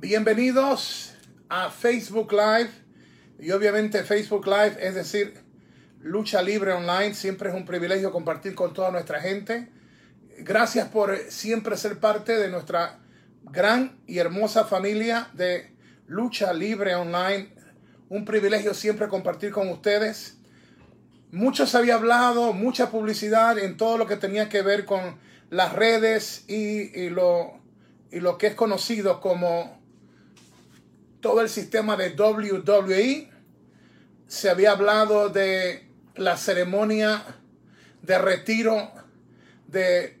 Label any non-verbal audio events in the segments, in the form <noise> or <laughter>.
Bienvenidos a Facebook Live. Y obviamente Facebook Live, es decir, lucha libre online. Siempre es un privilegio compartir con toda nuestra gente. Gracias por siempre ser parte de nuestra gran y hermosa familia de lucha libre online. Un privilegio siempre compartir con ustedes. Mucho se había hablado, mucha publicidad en todo lo que tenía que ver con las redes y, y lo, y lo que es conocido como todo el sistema de WWE. Se había hablado de la ceremonia de retiro de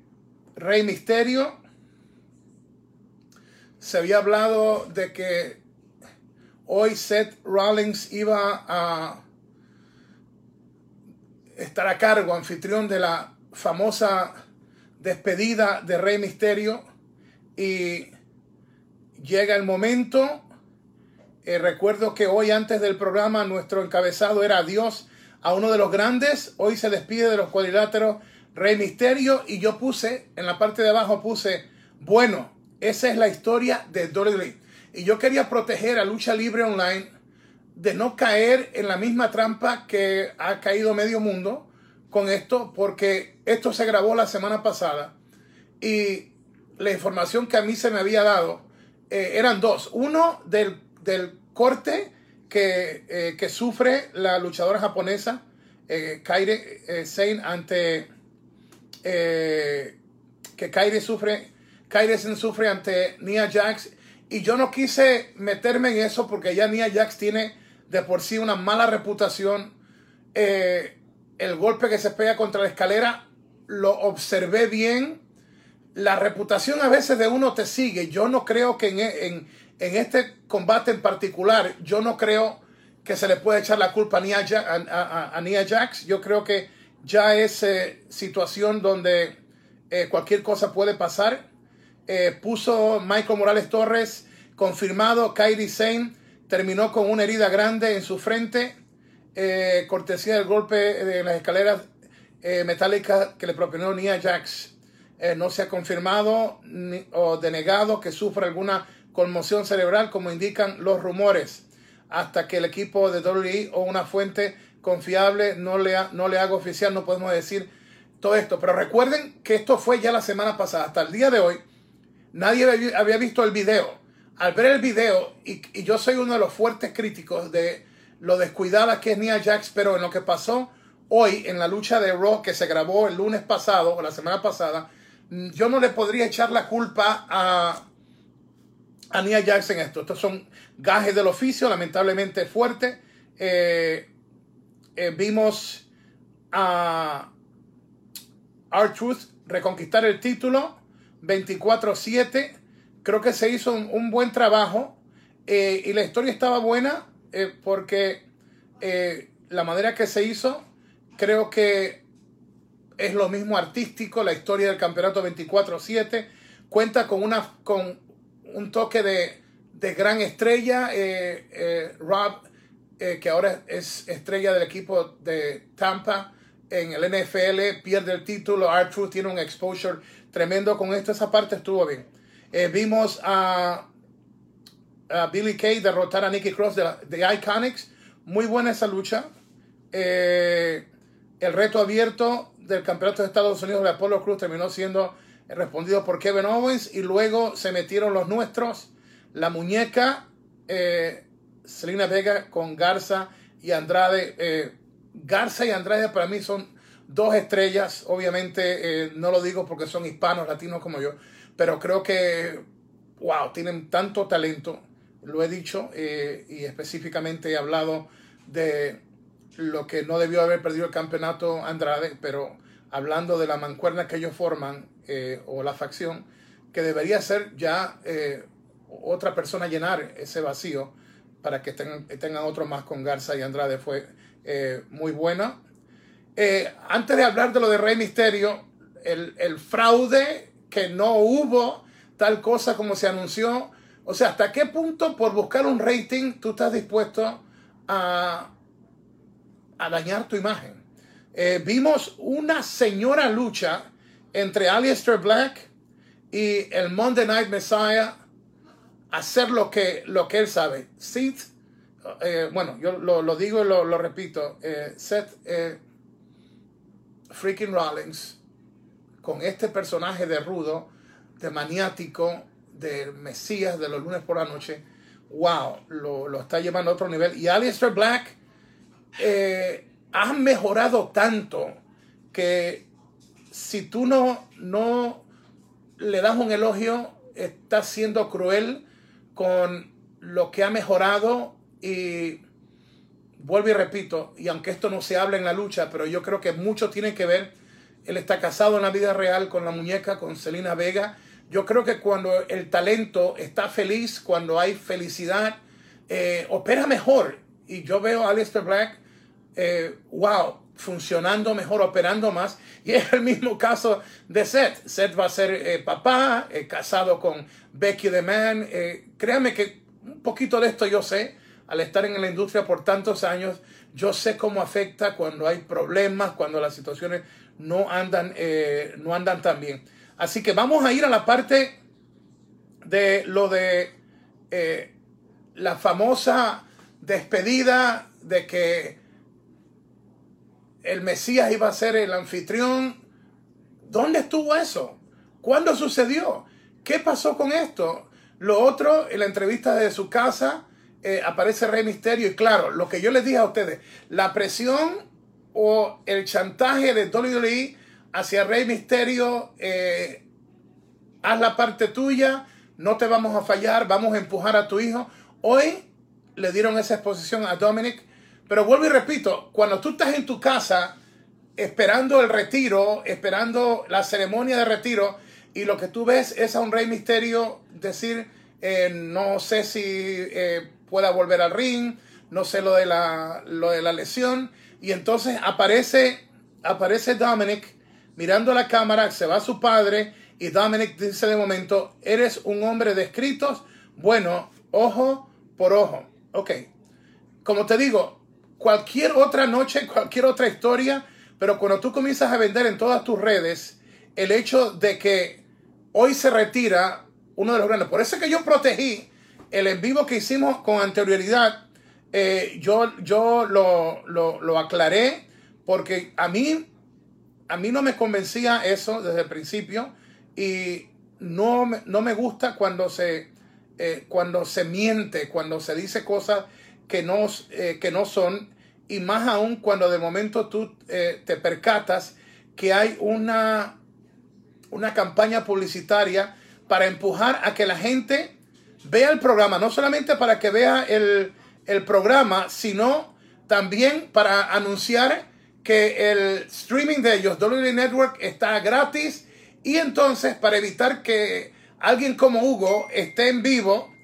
Rey Misterio. Se había hablado de que hoy Seth Rollins iba a estar a cargo, anfitrión de la famosa despedida de Rey Misterio. Y llega el momento eh, recuerdo que hoy antes del programa nuestro encabezado era Dios a uno de los grandes. Hoy se despide de los cuadriláteros Rey Misterio y yo puse, en la parte de abajo puse, bueno, esa es la historia de WWE. Y yo quería proteger a Lucha Libre Online de no caer en la misma trampa que ha caído medio mundo con esto, porque esto se grabó la semana pasada y la información que a mí se me había dado eh, eran dos. Uno del del corte que, eh, que, sufre la luchadora japonesa eh, Kairi eh, Sein ante eh, que Kairi sufre Kairi Sein sufre ante Nia Jax. Y yo no quise meterme en eso porque ya Nia Jax tiene de por sí una mala reputación. El golpe que se pega contra la escalera lo observé bien. La reputación a veces de uno te sigue. Yo no creo que en, en en este combate en particular, yo no creo que se le pueda echar la culpa a Nia, a, Nia Jax. Yo creo que ya es eh, situación donde eh, cualquier cosa puede pasar. Eh, puso Michael Morales Torres confirmado. Kairi Sane terminó con una herida grande en su frente. cortesía del golpe de las escaleras metálicas que le propinó Nia Jax. no se ha confirmado ni, o denegado que sufra alguna conmoción cerebral, como indican los rumores, hasta que el equipo de WWE o una fuente confiable no le, no le haga oficial, no podemos decir todo esto. Pero recuerden que esto fue ya la semana pasada, hasta el día de hoy, nadie había visto el video. Al ver el video, y, yo soy uno de los fuertes críticos de lo descuidada que es Nia Jax, pero en lo que pasó hoy en la lucha de Raw que se grabó el lunes pasado o la semana pasada, yo no le podría echar la culpa a, a Nia Jackson esto. Estos son gajes del oficio, lamentablemente fuerte. Eh, eh, vimos a R-Truth reconquistar el título 24-7. Creo que se hizo un, buen trabajo eh, y la historia estaba buena porque la manera que se hizo creo que es lo mismo artístico. La historia del campeonato 24-7 cuenta con una con un toque de, de gran estrella. Eh, eh, Rob, eh, que ahora es estrella del equipo de Tampa en el NFL, pierde el título. R-Truth tiene un exposure tremendo con esto. Esa parte estuvo bien. vimos a, a, Billy Kay derrotar a Nicky Cross de, de Iconics. Muy buena esa lucha. el reto abierto del campeonato de Estados Unidos de Apollo Cruz terminó siendo respondido por Kevin Owens y luego se metieron los nuestros, la muñeca, eh, Selena Vega con Garza y Andrade. Eh, Garza y Andrade para mí son dos estrellas, obviamente eh, no lo digo porque son hispanos, latinos como yo, pero creo que, wow, tienen tanto talento, lo he dicho y específicamente he hablado de lo que no debió haber perdido el campeonato Andrade, pero hablando de la mancuerna que ellos forman eh, o la facción, que debería ser ya eh, otra persona llenar ese vacío para que tengan, tengan otro más con Garza y Andrade. Fue eh, muy buena. antes de hablar de lo de Rey Misterio, el, el, fraude que no hubo tal cosa como se anunció. O sea, ¿hasta qué punto por buscar un rating tú estás dispuesto a, a dañar tu imagen? Eh, vimos una señora lucha entre Aleister Black y el Monday Night Messiah, hacer lo que, lo que él sabe. Seth, eh, bueno, yo lo, digo y lo, repito, eh, Seth freaking Rollins, con este personaje de rudo, de maniático, de Mesías de los lunes por la noche, wow, lo, está llevando a otro nivel. Y Alistair Black ha mejorado tanto que si tú no, no le das un elogio, estás siendo cruel con lo que ha mejorado y vuelvo y repito, y aunque esto no se habla en la lucha, pero yo creo que mucho tiene que ver, él está casado en la vida real con la muñeca, con Selena Vega. Yo creo que cuando el talento está feliz, cuando hay felicidad, eh, opera mejor. Y yo veo a Alistair Black, eh, wow, funcionando mejor, operando más. <laughs> Y es el mismo caso de Seth. Seth va a ser eh, papá, eh, casado con Becky the Man. Créame que un poquito de esto yo sé, al estar en la industria por tantos años, yo sé cómo afecta cuando hay problemas, cuando las situaciones no andan, no andan tan bien. Así que vamos a ir a la parte de lo de la famosa despedida de que el Mesías iba a ser el anfitrión. ¿Dónde estuvo eso? ¿Cuándo sucedió? ¿Qué pasó con esto? Lo otro, en la entrevista de su casa, eh, aparece Rey Misterio. Y claro, lo que yo les dije a ustedes, la presión o el chantaje de WWE hacia Rey Misterio, eh, haz la parte tuya, no te vamos a fallar, vamos a empujar a tu hijo. Hoy le dieron esa exposición a Dominic pero vuelvo y repito, cuando tú estás en tu casa esperando el retiro, esperando la ceremonia de retiro, y lo que tú ves es a un rey misterio decir, eh, no sé si eh, pueda volver al ring, no sé lo de la, lo de la lesión, y entonces aparece, aparece Dominic mirando a la cámara, se va su padre, y Dominic dice de momento, eres un hombre de escritos, bueno, ojo por ojo. Ok, como te digo, cualquier otra noche, cualquier otra historia, pero cuando tú comienzas a vender en todas tus redes, el hecho de que hoy se retira uno de los grandes. Por eso es que yo protegí el en vivo que hicimos con anterioridad. Eh, yo yo lo, lo, aclaré porque a mí, a mí no me convencía eso desde el principio y no, no me gusta cuando se, eh, cuando se miente, cuando se dice cosas que no, eh, que no son, y más aún cuando de momento tú eh, te percatas que hay una, una campaña publicitaria para empujar a que la gente vea el programa, no solamente para que vea el, el programa, sino también para anunciar que el streaming de ellos, WWE Network, está gratis. Y entonces para evitar que alguien como Hugo esté en vivo,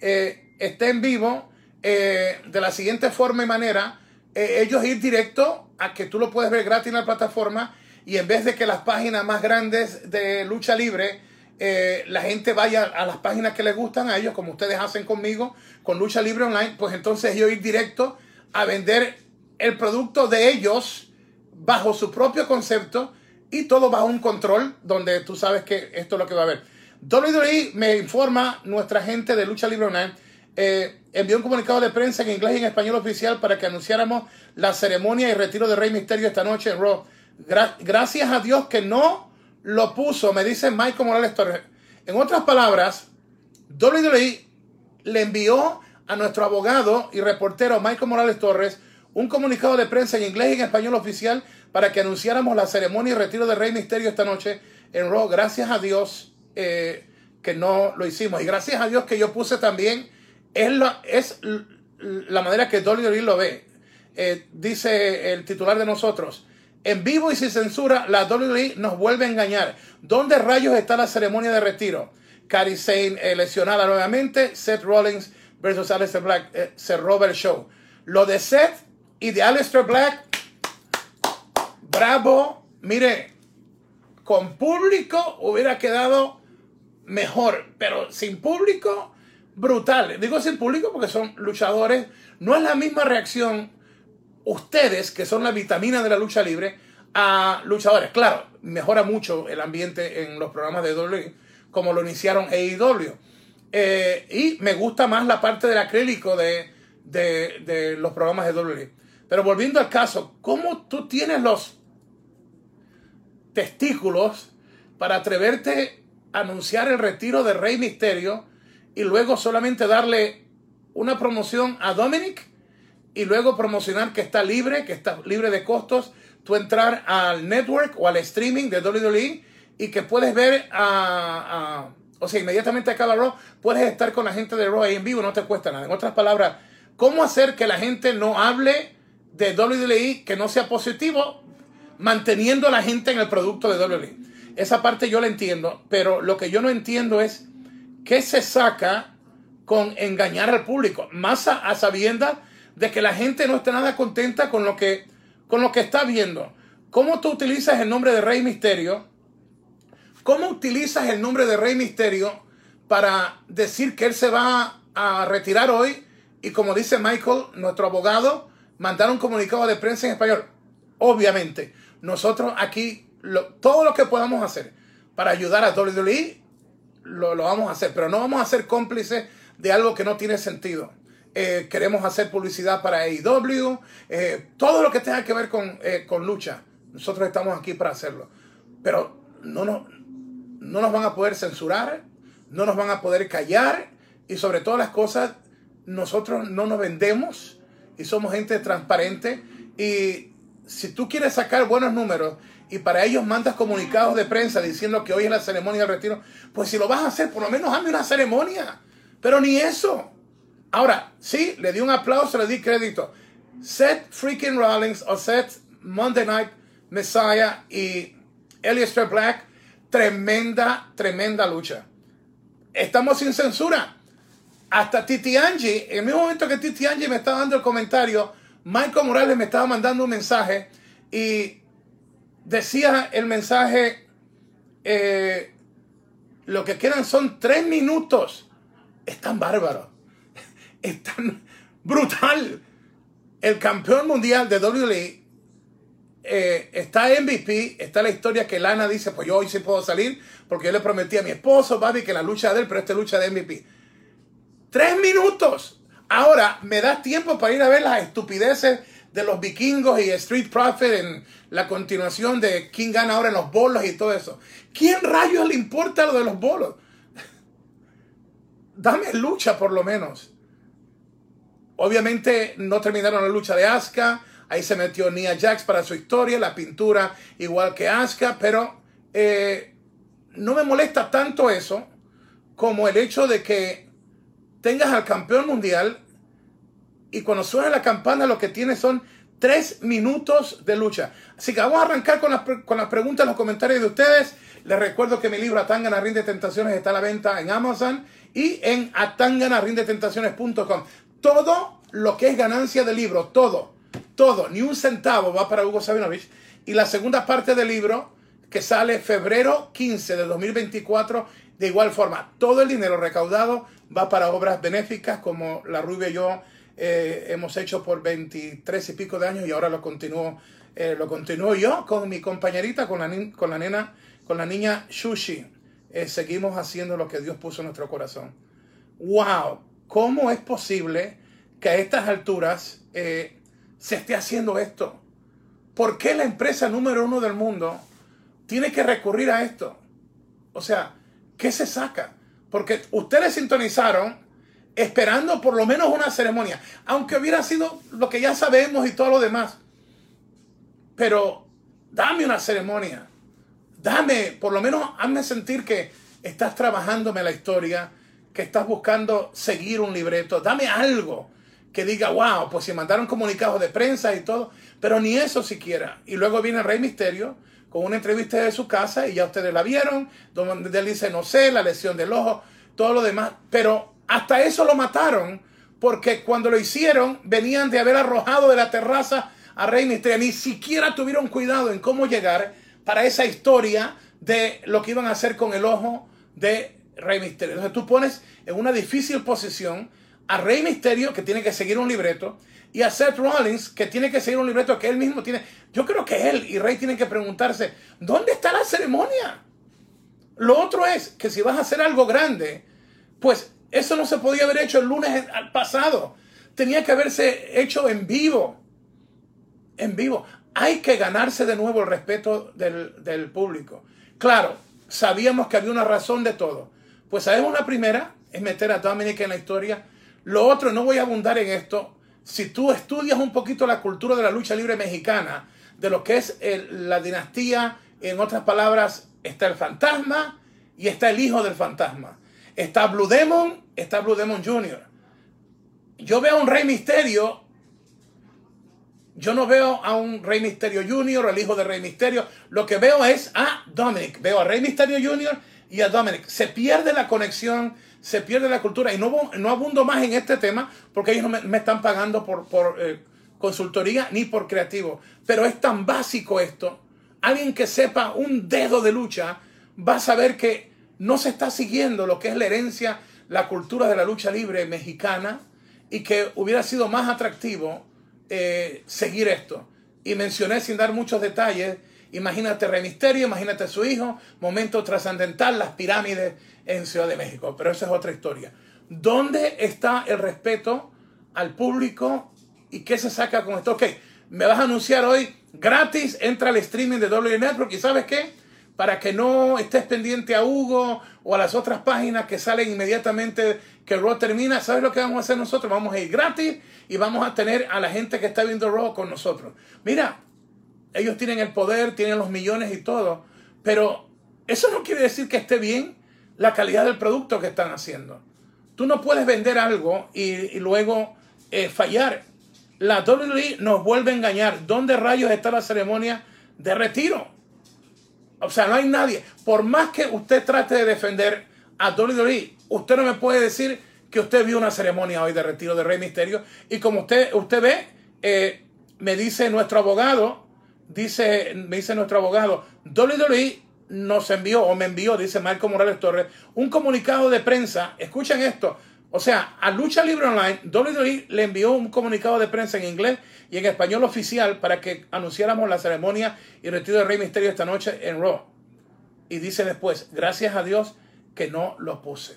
eh, esté en vivo eh, de la siguiente forma y manera, eh, ellos ir directo a que tú lo puedes ver gratis en la plataforma y en vez de que las páginas más grandes de lucha libre, eh, la gente vaya a las páginas que les gustan a ellos, como ustedes hacen conmigo, con Lucha Libre Online, pues entonces ellos ir directo a vender el producto de ellos bajo su propio concepto y todo bajo un control donde tú sabes que esto es lo que va a haber. WWE me informa nuestra gente de Lucha Libre Online eh, envió un comunicado de prensa en inglés y en español oficial para que anunciáramos la ceremonia y retiro de Rey Misterio esta noche en Raw. gracias a Dios que no lo puso, me dice Michael Morales Torres. En otras palabras, WWE le envió a nuestro abogado y reportero Michael Morales Torres un comunicado de prensa en inglés y en español oficial para que anunciáramos la ceremonia y retiro de Rey Misterio esta noche en Raw. Gracias a Dios eh, que no lo hicimos. Y gracias a Dios que yo puse también es la, es la manera que WWE lo ve. Eh, dice el titular de nosotros. En vivo y sin censura, la WWE nos vuelve a engañar. ¿Dónde rayos está la ceremonia de retiro? Cari Sane eh, lesionada nuevamente. Seth Rollins versus Aleister Black. Eh, se roba el show. Lo de Seth y de Aleister Black. Bravo. Mire, con público hubiera quedado mejor. Pero sin público brutal. Digo sin público porque son luchadores. No es la misma reacción ustedes, que son la vitamina de la lucha libre, a luchadores. Claro, mejora mucho el ambiente en los programas de WWE, como lo iniciaron AEW. Eh, y me gusta más la parte del acrílico de, de, de los programas de WWE. Pero volviendo al caso, ¿cómo tú tienes los testículos para atreverte a anunciar el retiro de Rey Misterio y luego solamente darle una promoción a Dominic y luego promocionar que está libre, que está libre de costos, tú entrar al network o al streaming de WWE y que puedes ver a, o sea, inmediatamente acaba Raw, puedes estar con la gente de Raw ahí en vivo, no te cuesta nada. En otras palabras, ¿cómo hacer que la gente no hable de WWE que no sea positivo, manteniendo a la gente en el producto de WWE? Esa parte yo la entiendo, pero lo que yo no entiendo es qué se saca con engañar al público, más a, sabiendas de que la gente no está nada contenta con lo que, con lo que está viendo. ¿Cómo tú utilizas el nombre de Rey Misterio? ¿Cómo utilizas el nombre de Rey Misterio para decir que él se va a retirar hoy? Y como dice Michael, nuestro abogado, mandar un comunicado de prensa en español. Obviamente, nosotros aquí, todo lo que podamos hacer para ayudar a WWE, lo, lo vamos a hacer, pero no vamos a ser cómplices de algo que no tiene sentido. Eh, queremos hacer publicidad para AEW, eh, todo lo que tenga que ver con, eh, con, lucha. Nosotros estamos aquí para hacerlo. Pero no nos, no nos van a poder censurar, no nos van a poder callar y sobre todas las cosas, nosotros no nos vendemos y somos gente transparente. Y si tú quieres sacar buenos números y para ellos mandas comunicados de prensa diciendo que hoy es la ceremonia de retiro, pues si lo vas a hacer, por lo menos hazme una ceremonia. Pero ni eso. Ahora, sí, le di un aplauso, le di crédito. Seth freaking Rollins o Seth Monday Night Messiah y Elias Black, tremenda, tremenda lucha. Estamos sin censura. Hasta Titi Angie, en el mismo momento que Titi Angie me estaba dando el comentario, Michael Morales me estaba mandando un mensaje y decía el mensaje, eh, lo que quedan son tres minutos. Es tan bárbaro <laughs> es tan brutal. El campeón mundial de WWE eh, está MVP, está la historia que Lana dice, pues yo hoy sí puedo salir porque yo le prometí a mi esposo, Babi, que la lucha de él, pero esta lucha de MVP. Tres minutos. Ahora me da tiempo para ir a ver las estupideces de los vikingos y Street Profit en la continuación de quién gana ahora en los bolos y todo eso. ¿Quién rayos le importa lo de los bolos? <laughs> Dame lucha por lo menos. Obviamente no terminaron la lucha de Asuka. Ahí se metió Nia Jax para su historia, la pintura igual que Asuka, pero eh, no me molesta tanto eso como el hecho de que tengas al campeón mundial y cuando suena la campana lo que tiene son tres minutos de lucha. Así que vamos a arrancar con las, con preguntas, los comentarios de ustedes. Les recuerdo que mi libro Atangana Rinde Tentaciones está a la venta en Amazon y en atanganarindetentaciones.com todo lo que es ganancia del libro, todo, todo, ni un centavo va para Hugo Sabinovich. Y la segunda parte del libro, que sale febrero 15 de 2024, de igual forma, todo el dinero recaudado va para obras benéficas como la Rubia y yo eh, hemos hecho por 23 y pico de años y ahora lo continúo, eh, lo continúo yo con mi compañerita, con la, con la nena, con la niña Shushi. Eh, seguimos haciendo lo que Dios puso en nuestro corazón. ¡Wow! ¿Cómo es posible que a estas alturas eh, se esté haciendo esto? ¿Por qué la empresa número uno del mundo tiene que recurrir a esto? O sea, ¿qué se saca? Porque ustedes sintonizaron esperando por lo menos una ceremonia, aunque hubiera sido lo que ya sabemos y todo lo demás. Pero dame una ceremonia. Dame, por lo menos hazme sentir que estás trabajándome la historia, que estás buscando seguir un libreto, dame algo que diga, wow, pues si mandaron comunicados de prensa y todo, pero ni eso siquiera. Y luego viene Rey Misterio con una entrevista de su casa y ya ustedes la vieron, donde él dice, no sé, la lesión del ojo, todo lo demás, pero hasta eso lo mataron porque cuando lo hicieron venían de haber arrojado de la terraza a Rey Misterio, ni siquiera tuvieron cuidado en cómo llegar para esa historia de lo que iban a hacer con el ojo de Rey Misterio. Entonces tú pones en una difícil posición a Rey Misterio, que tiene que seguir un libreto, y a Seth Rollins, que tiene que seguir un libreto que él mismo tiene. Yo creo que él y Rey tienen que preguntarse, ¿dónde está la ceremonia? Lo otro es que si vas a hacer algo grande, pues Eso no se podía haber hecho el lunes pasado. Tenía que haberse hecho en vivo. En vivo. Hay que ganarse de nuevo el respeto del, del público. Claro, sabíamos que había una razón de todo. Pues sabemos la primera, es meter a Dominic en la historia. Lo otro, no voy a abundar en esto. Si tú estudias un poquito la cultura de la lucha libre mexicana, de lo que es la dinastía, en otras palabras, está el fantasma y está el hijo del fantasma. Está Blue Demon, está Blue Demon Jr. Yo veo a un Rey Misterio. Yo no veo a un Rey Misterio Jr., el hijo de Rey Misterio. Lo que veo es a Dominic. Veo a Rey Misterio Jr. y a Dominic. Se pierde la conexión, se pierde la cultura. Y no, no abundo más en este tema porque ellos no me, están pagando por, por eh, consultoría ni por creativo. Pero es tan básico esto. Alguien que sepa un dedo de lucha va a saber que no se está siguiendo lo que es la herencia, la cultura de la lucha libre mexicana y que hubiera sido más atractivo eh, seguir esto. Y mencioné sin dar muchos detalles, imagínate Rey Misterio, imagínate su hijo, momento trascendental, las pirámides en Ciudad de México, pero esa es otra historia. ¿Dónde está el respeto al público y qué se saca con esto? Ok, me vas a anunciar hoy gratis, entra al streaming de W Network y ¿sabes qué? Para que no estés pendiente a Hugo o a las otras páginas que salen inmediatamente que Raw termina. ¿Sabes lo que vamos a hacer nosotros? Vamos a ir gratis y vamos a tener a la gente que está viendo Raw con nosotros. Mira, ellos tienen el poder, tienen los millones y todo, pero eso no quiere decir que esté bien la calidad del producto que están haciendo. Tú no puedes vender algo y, luego eh, fallar. La WWE nos vuelve a engañar. ¿Dónde rayos está la ceremonia de retiro? O sea, no hay nadie. Por más que usted trate de defender a WWE, usted no me puede decir que usted vio una ceremonia hoy de retiro de Rey Misterio. Y como usted, usted ve, eh, me dice nuestro abogado, dice, me dice nuestro abogado, WWE nos envió, o me envió, dice Marco Morales Torres, un comunicado de prensa. Escuchen esto. O sea, a Lucha Libre Online, WWE le envió un comunicado de prensa en inglés y en español oficial para que anunciáramos la ceremonia y retiro de Rey Misterio esta noche en Raw. Y dice después, gracias a Dios que no lo puse.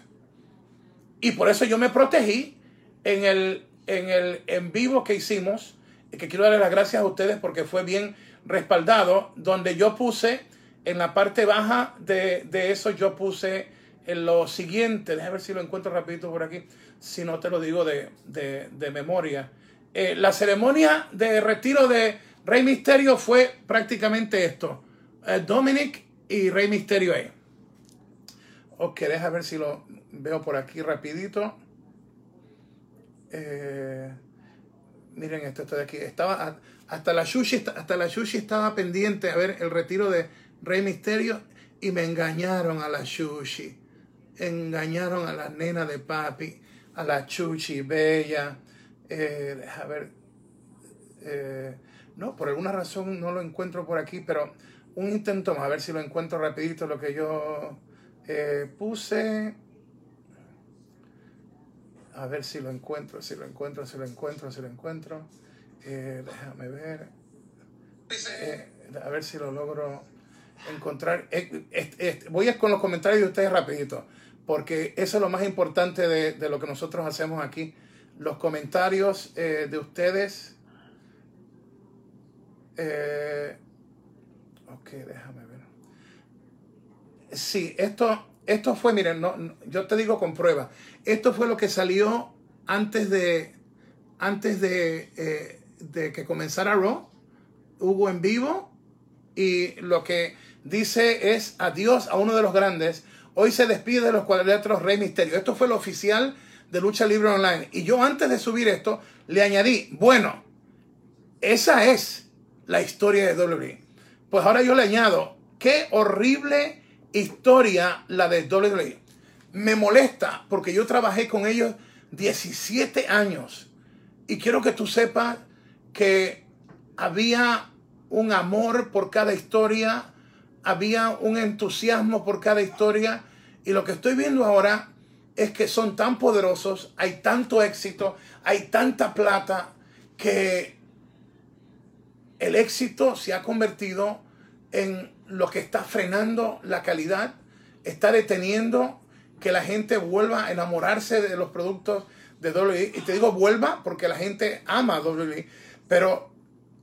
Y por eso yo me protegí en el en, el, en vivo que hicimos, que quiero darle las gracias a ustedes porque fue bien respaldado, donde yo puse en la parte baja de, de eso, yo puse en lo siguiente, déjame ver si lo encuentro rapidito por aquí, si no te lo digo de, de memoria. Eh, la ceremonia de retiro de Rey Misterio fue prácticamente esto. Eh, Dominic y Rey Misterio ahí. Ok, deja ver si lo veo por aquí rapidito. Eh, miren esto, esto aquí. Estaba hasta la sushi, hasta la estaba pendiente a ver el retiro de Rey Misterio y me engañaron a la sushi. Engañaron a la nena de papi, a la chuchi bella. Eh, a ver, eh, no, por alguna razón no lo encuentro por aquí, pero un intento más, a ver si lo encuentro rapidito, lo que yo eh, puse. A ver si lo encuentro, si lo encuentro, si lo encuentro, si lo encuentro. déjame ver. a ver si lo logro encontrar. voy con los comentarios de ustedes rapidito, porque eso es lo más importante de, de lo que nosotros hacemos aquí los comentarios eh, de ustedes. Eh, ok, déjame ver. Sí, esto, esto fue, miren, no, yo te digo con prueba. Esto fue lo que salió antes de, antes de, eh, de que comenzara Raw. Hugo en vivo. Y lo que dice es adiós a uno de los grandes. Hoy se despide de los cuadriláteros Rey Misterio. Esto fue lo oficial de Lucha Libre Online. Y yo antes de subir esto, le añadí, bueno, esa es la historia de WWE. Pues ahora yo le añado, qué horrible historia la de WWE. Me molesta porque yo trabajé con ellos 17 años. Y quiero que tú sepas que había un amor por cada historia, había un entusiasmo por cada historia. Y lo que estoy viendo ahora es que son tan poderosos, hay tanto éxito, hay tanta plata, que el éxito se ha convertido en lo que está frenando la calidad, está deteniendo. que la gente vuelva a enamorarse de los productos de WWE. Y te digo vuelva porque la gente ama WWE. Pero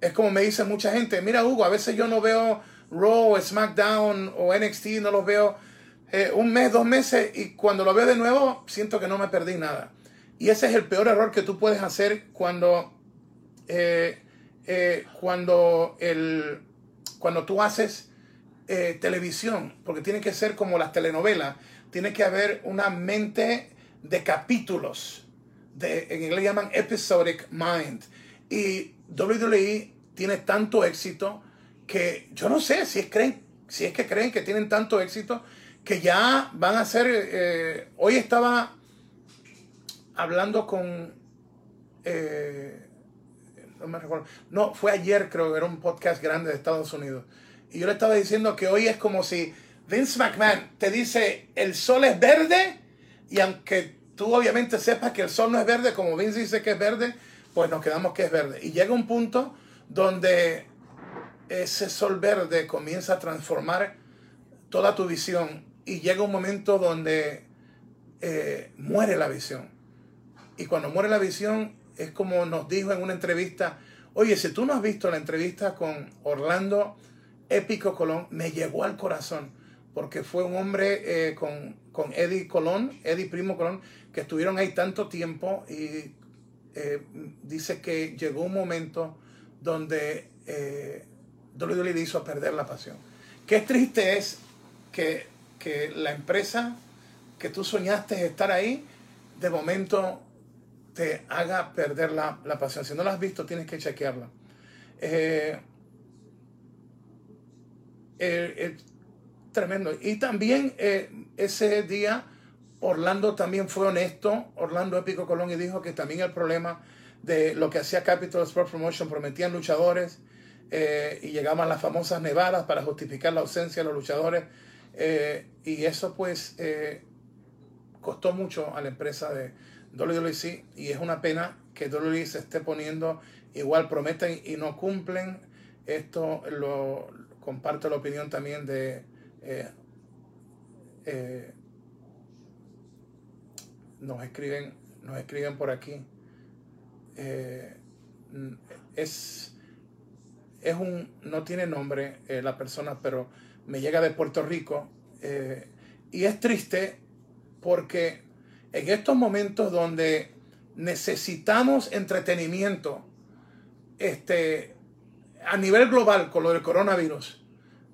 es como me dice mucha gente, mira Hugo, a veces yo no veo Raw, SmackDown o NXT, no los veo eh, un mes, dos meses y cuando lo veo de nuevo siento que no me perdí nada. Y ese es el peor error que tú puedes hacer cuando, eh, eh, cuando, el, cuando tú haces televisión, porque tiene que ser como las telenovelas, tiene que haber una mente de capítulos, de, en inglés llaman episodic mind. Y WWE tiene tanto éxito que yo no sé si es, creen, si es que creen que tienen tanto éxito que ya van a ser... Eh, hoy estaba hablando con... Eh, no me recuerdo. No, fue ayer creo que era un podcast grande de Estados Unidos. Y yo le estaba diciendo que hoy es como si Vince McMahon te dice el sol es verde y aunque tú obviamente sepas que el sol no es verde, como Vince dice que es verde, pues nos quedamos que es verde. Y llega un punto donde ese sol verde comienza a transformar toda tu visión y llega un momento donde eh, muere la visión. Y cuando muere la visión es como nos dijo en una entrevista, oye, si tú no has visto la entrevista con Orlando Épico Colón, me llegó al corazón, porque fue un hombre eh, con, con, Eddie Colón, Eddie Primo Colón, que estuvieron ahí tanto tiempo y eh, dice que llegó un momento donde eh, WWE le hizo perder la pasión. Qué triste es que que la empresa que tú soñaste estar ahí, de momento te haga perder la, pasión. Si no la has visto, tienes que chequearla. Eh, eh, tremendo. Y también eh, ese día Orlando también fue honesto, Orlando Épico Colón, y dijo que también el problema de lo que hacía Capital Sport Promotion, prometían luchadores y llegaban las famosas nevadas para justificar la ausencia de los luchadores eh, y eso pues eh, costó mucho a la empresa de WWC y es una pena que WWE se esté poniendo igual prometen y no cumplen. Esto lo comparto la opinión también de eh, nos escriben nos escriben por aquí es es un no tiene nombre la persona pero me llega de Puerto Rico. Eh, y es triste porque en estos momentos donde necesitamos entretenimiento este, a nivel global con lo del coronavirus,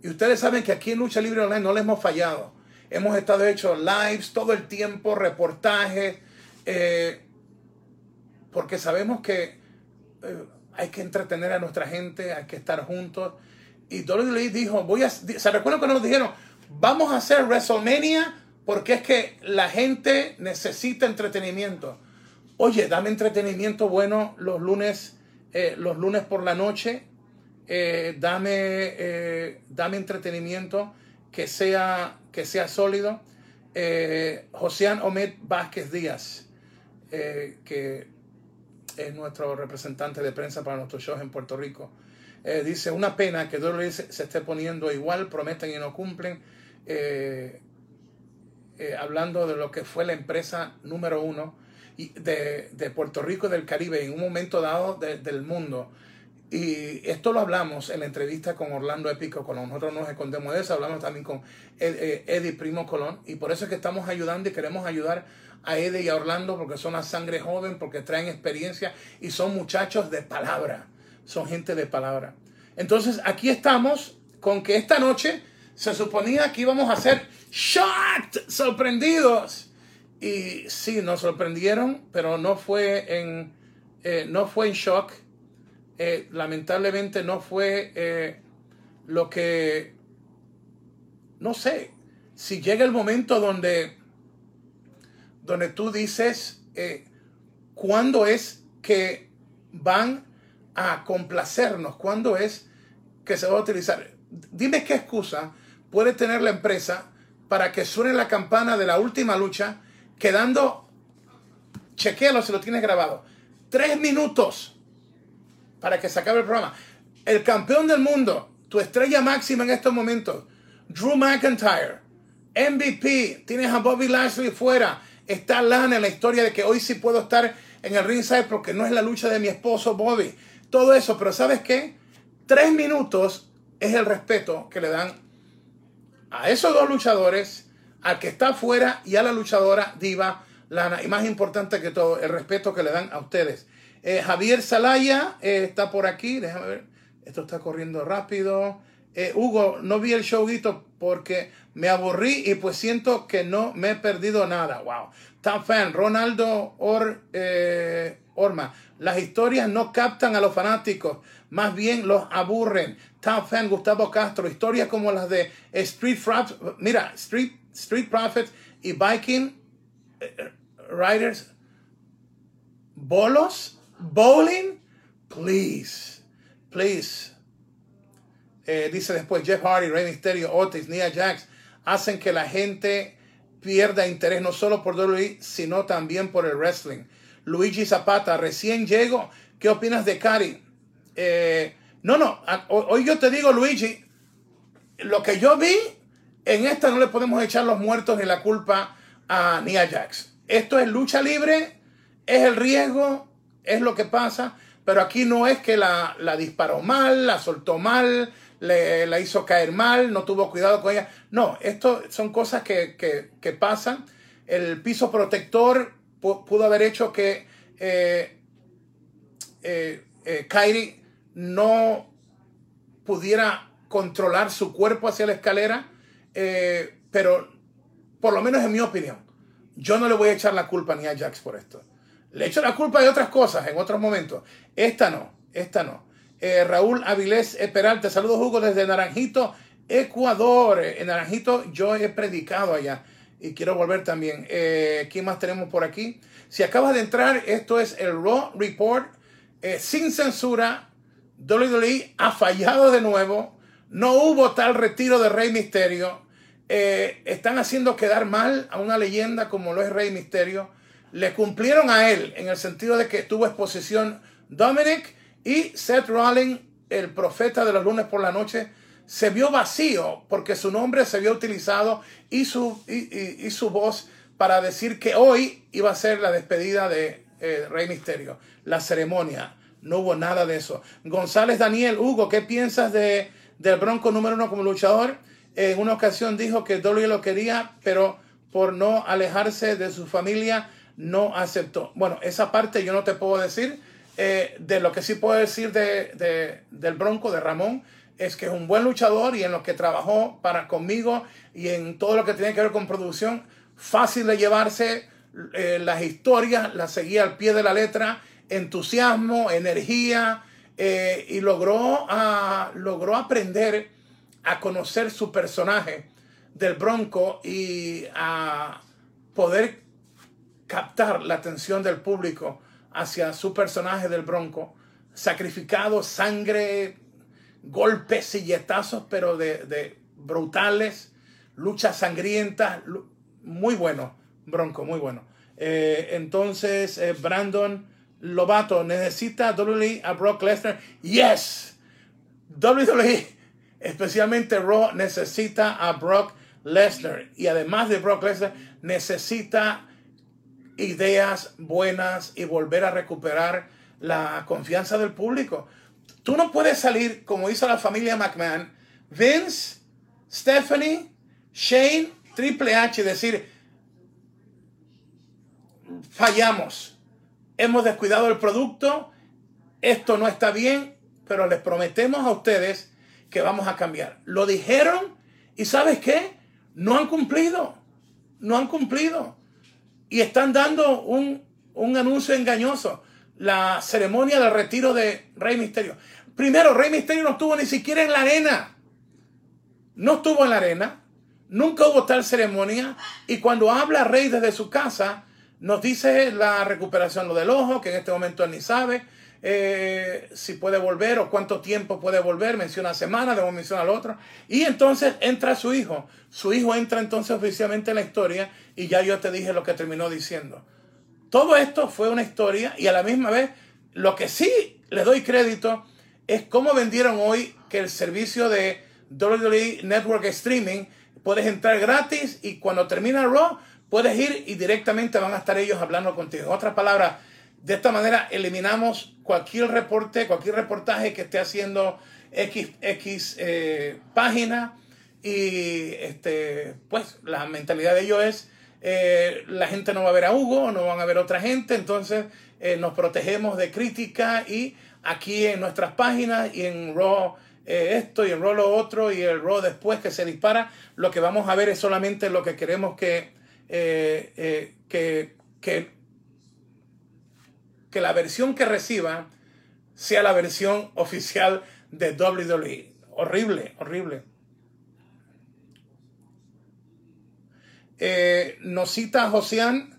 y ustedes saben que aquí en Lucha Libre Online no le hemos fallado. Hemos estado hecho lives todo el tiempo, reportajes, eh, porque sabemos que eh, hay que entretener a nuestra gente, hay que estar juntos. Y WWE dijo, voy a, ¿se recuerdan cuando nos dijeron, vamos a hacer WrestleMania porque es que la gente necesita entretenimiento? Oye, dame entretenimiento bueno los lunes, eh, los lunes por la noche. Eh, dame, eh, dame entretenimiento que sea, que sea sólido. Josian Omed Vázquez Díaz, que es nuestro representante de prensa para nuestros shows en Puerto Rico, eh, dice, una pena que WWE se, esté poniendo igual, prometen y no cumplen. Eh, eh, hablando de lo que fue la empresa número uno de, de, Puerto Rico y del Caribe en un momento dado del mundo. Y esto lo hablamos en la entrevista con Orlando Épico Colón. Nosotros nos escondemos de eso, hablamos también con Eddie Primo Colón. Y por eso es que estamos ayudando y queremos ayudar a Eddie y a Orlando porque son la sangre joven, porque traen experiencia y son muchachos de palabra son gente de palabra. Entonces aquí estamos con que esta noche se suponía que íbamos a ser shocked, sorprendidos. Y sí, nos sorprendieron, pero no fue en, eh, no fue en shock. Eh, lamentablemente no fue eh, lo que, no sé, si llega el momento donde, donde tú dices, ¿cuándo es que van a complacernos? ¿Cuándo es que se va a utilizar? Dime qué excusa puede tener la empresa para que suene la campana de la última lucha, quedando, chequealo si lo tienes grabado, tres minutos para que se acabe el programa. El campeón del mundo, tu estrella máxima en estos momentos, Drew McIntyre, MVP, tienes a Bobby Lashley fuera. Está Lana en la historia de que hoy sí puedo estar en el ringside porque no es la lucha de mi esposo Bobby. Todo eso, pero ¿sabes qué? Tres minutos es el respeto que le dan a esos dos luchadores, al que está afuera y a la luchadora diva Lana. Y más importante que todo, el respeto que le dan a ustedes. Eh, Javier Salaya eh, está por aquí. Déjame ver. Esto está corriendo rápido. Eh, Hugo, no vi el showito porque me aburrí y pues siento que no me he perdido nada. Wow. Top fan, Ronaldo Or, Orma. Las historias no captan a los fanáticos, más bien los aburren. Top fan, Gustavo Castro. Historias como las de Street Mira, Street, Street Profits y Viking Riders. Bolos Bowling, please, please. Eh, dice después Jeff Hardy, Rey Mysterio, Otis, Nia Jax, hacen que la gente pierda interés no solo por WWE, sino también por el wrestling. Luigi Zapata, recién llego. ¿Qué opinas de Cari? Eh, no, no, hoy yo te digo, Luigi, lo que yo vi, en esta no le podemos echar los muertos ni la culpa a Nia Jax. Esto es lucha libre, es el riesgo, es lo que pasa, pero aquí no es que la, disparó mal, la soltó mal, le, la hizo caer mal, no tuvo cuidado con ella. No, esto son cosas que, pasan. El piso protector pudo haber hecho que eh, eh, eh, Kairi no pudiera controlar su cuerpo hacia la escalera, pero por lo menos en mi opinión, yo no le voy a echar la culpa ni a Jax por esto. Le echo la culpa de otras cosas en otros momentos. Esta no, esta no. Eh, Raúl Avilés Peralta, saludos Hugo desde Naranjito, Ecuador. En Naranjito yo he predicado allá y quiero volver también. Eh, ¿Quién más tenemos por aquí? Si acabas de entrar, esto es el Raw Report eh, sin censura. WWE ha fallado de nuevo. No hubo tal retiro de Rey Misterio. están haciendo quedar mal a una leyenda como lo es Rey Misterio le cumplieron a él en el sentido de que tuvo exposición Dominic y Seth Rollins, el profeta de los lunes por la noche, se vio vacío porque su nombre se vio utilizado y su, y, su voz para decir que hoy iba a ser la despedida de eh, Rey Misterio, la ceremonia. No hubo nada de eso. González Daniel, Hugo, ¿qué piensas de, del Bronco número uno como luchador? En una ocasión dijo que Dolly lo quería, pero por no alejarse de su familia, no aceptó. Bueno, esa parte yo no te puedo decir. Eh, de lo que sí puedo decir de, del Bronco, de Ramón, es que es un buen luchador y en lo que trabajó para conmigo y en todo lo que tiene que ver con producción, fácil de llevarse, eh, las historias las seguía al pie de la letra, entusiasmo, energía, eh, y logró, a, logró aprender a conocer su personaje del Bronco y a poder captar la atención del público hacia su personaje del Bronco, sacrificado, sangre, golpes, silletazos, pero de, brutales, luchas sangrientas, muy bueno, Bronco, muy bueno. Eh, entonces, eh, Brandon Lobato necesita WWE a Brock Lesnar. Yes, WWE, especialmente Raw, necesita a Brock Lesnar. Y además de Brock Lesnar, necesita ideas buenas y volver a recuperar la confianza del público. Tú no puedes salir como hizo la familia McMahon, Vince, Stephanie, Shane, Triple H decir, fallamos, hemos descuidado el producto, esto no está bien, pero les prometemos a ustedes que vamos a cambiar. Lo dijeron y sabes qué? No han cumplido, no han cumplido y están dando un, anuncio engañoso. La ceremonia del retiro de Rey Misterio. Primero, Rey Misterio no estuvo ni siquiera en la arena. No estuvo en la arena. Nunca hubo tal ceremonia. Y cuando habla Rey desde su casa, nos dice la recuperación lo del ojo, que en este momento él ni sabe eh, si puede volver o cuánto tiempo puede volver. Menciona semana, luego menciona al otro. Y entonces entra su hijo. Su hijo entra entonces oficialmente en la historia y ya yo te dije lo que terminó diciendo. Todo esto fue una historia y a la misma vez lo que sí le doy crédito es cómo vendieron hoy que el servicio de WWE Network Streaming puedes entrar gratis y cuando termina Raw, puedes ir y directamente van a estar ellos hablando contigo. En otras palabras, de esta manera eliminamos cualquier reporte, cualquier reportaje que esté haciendo X, X eh, página y este, pues la mentalidad de ellos es eh, la gente no va a ver a Hugo, no van a ver a otra gente, entonces eh, nos protegemos de crítica y aquí en nuestras páginas y en Raw esto y en Raw lo otro y el Raw después que se dispara, lo que vamos a ver es solamente lo que queremos que, que, que que la versión que reciba sea la versión <laughs> oficial de WWE. Horrible, horrible. Eh, nos cita Josean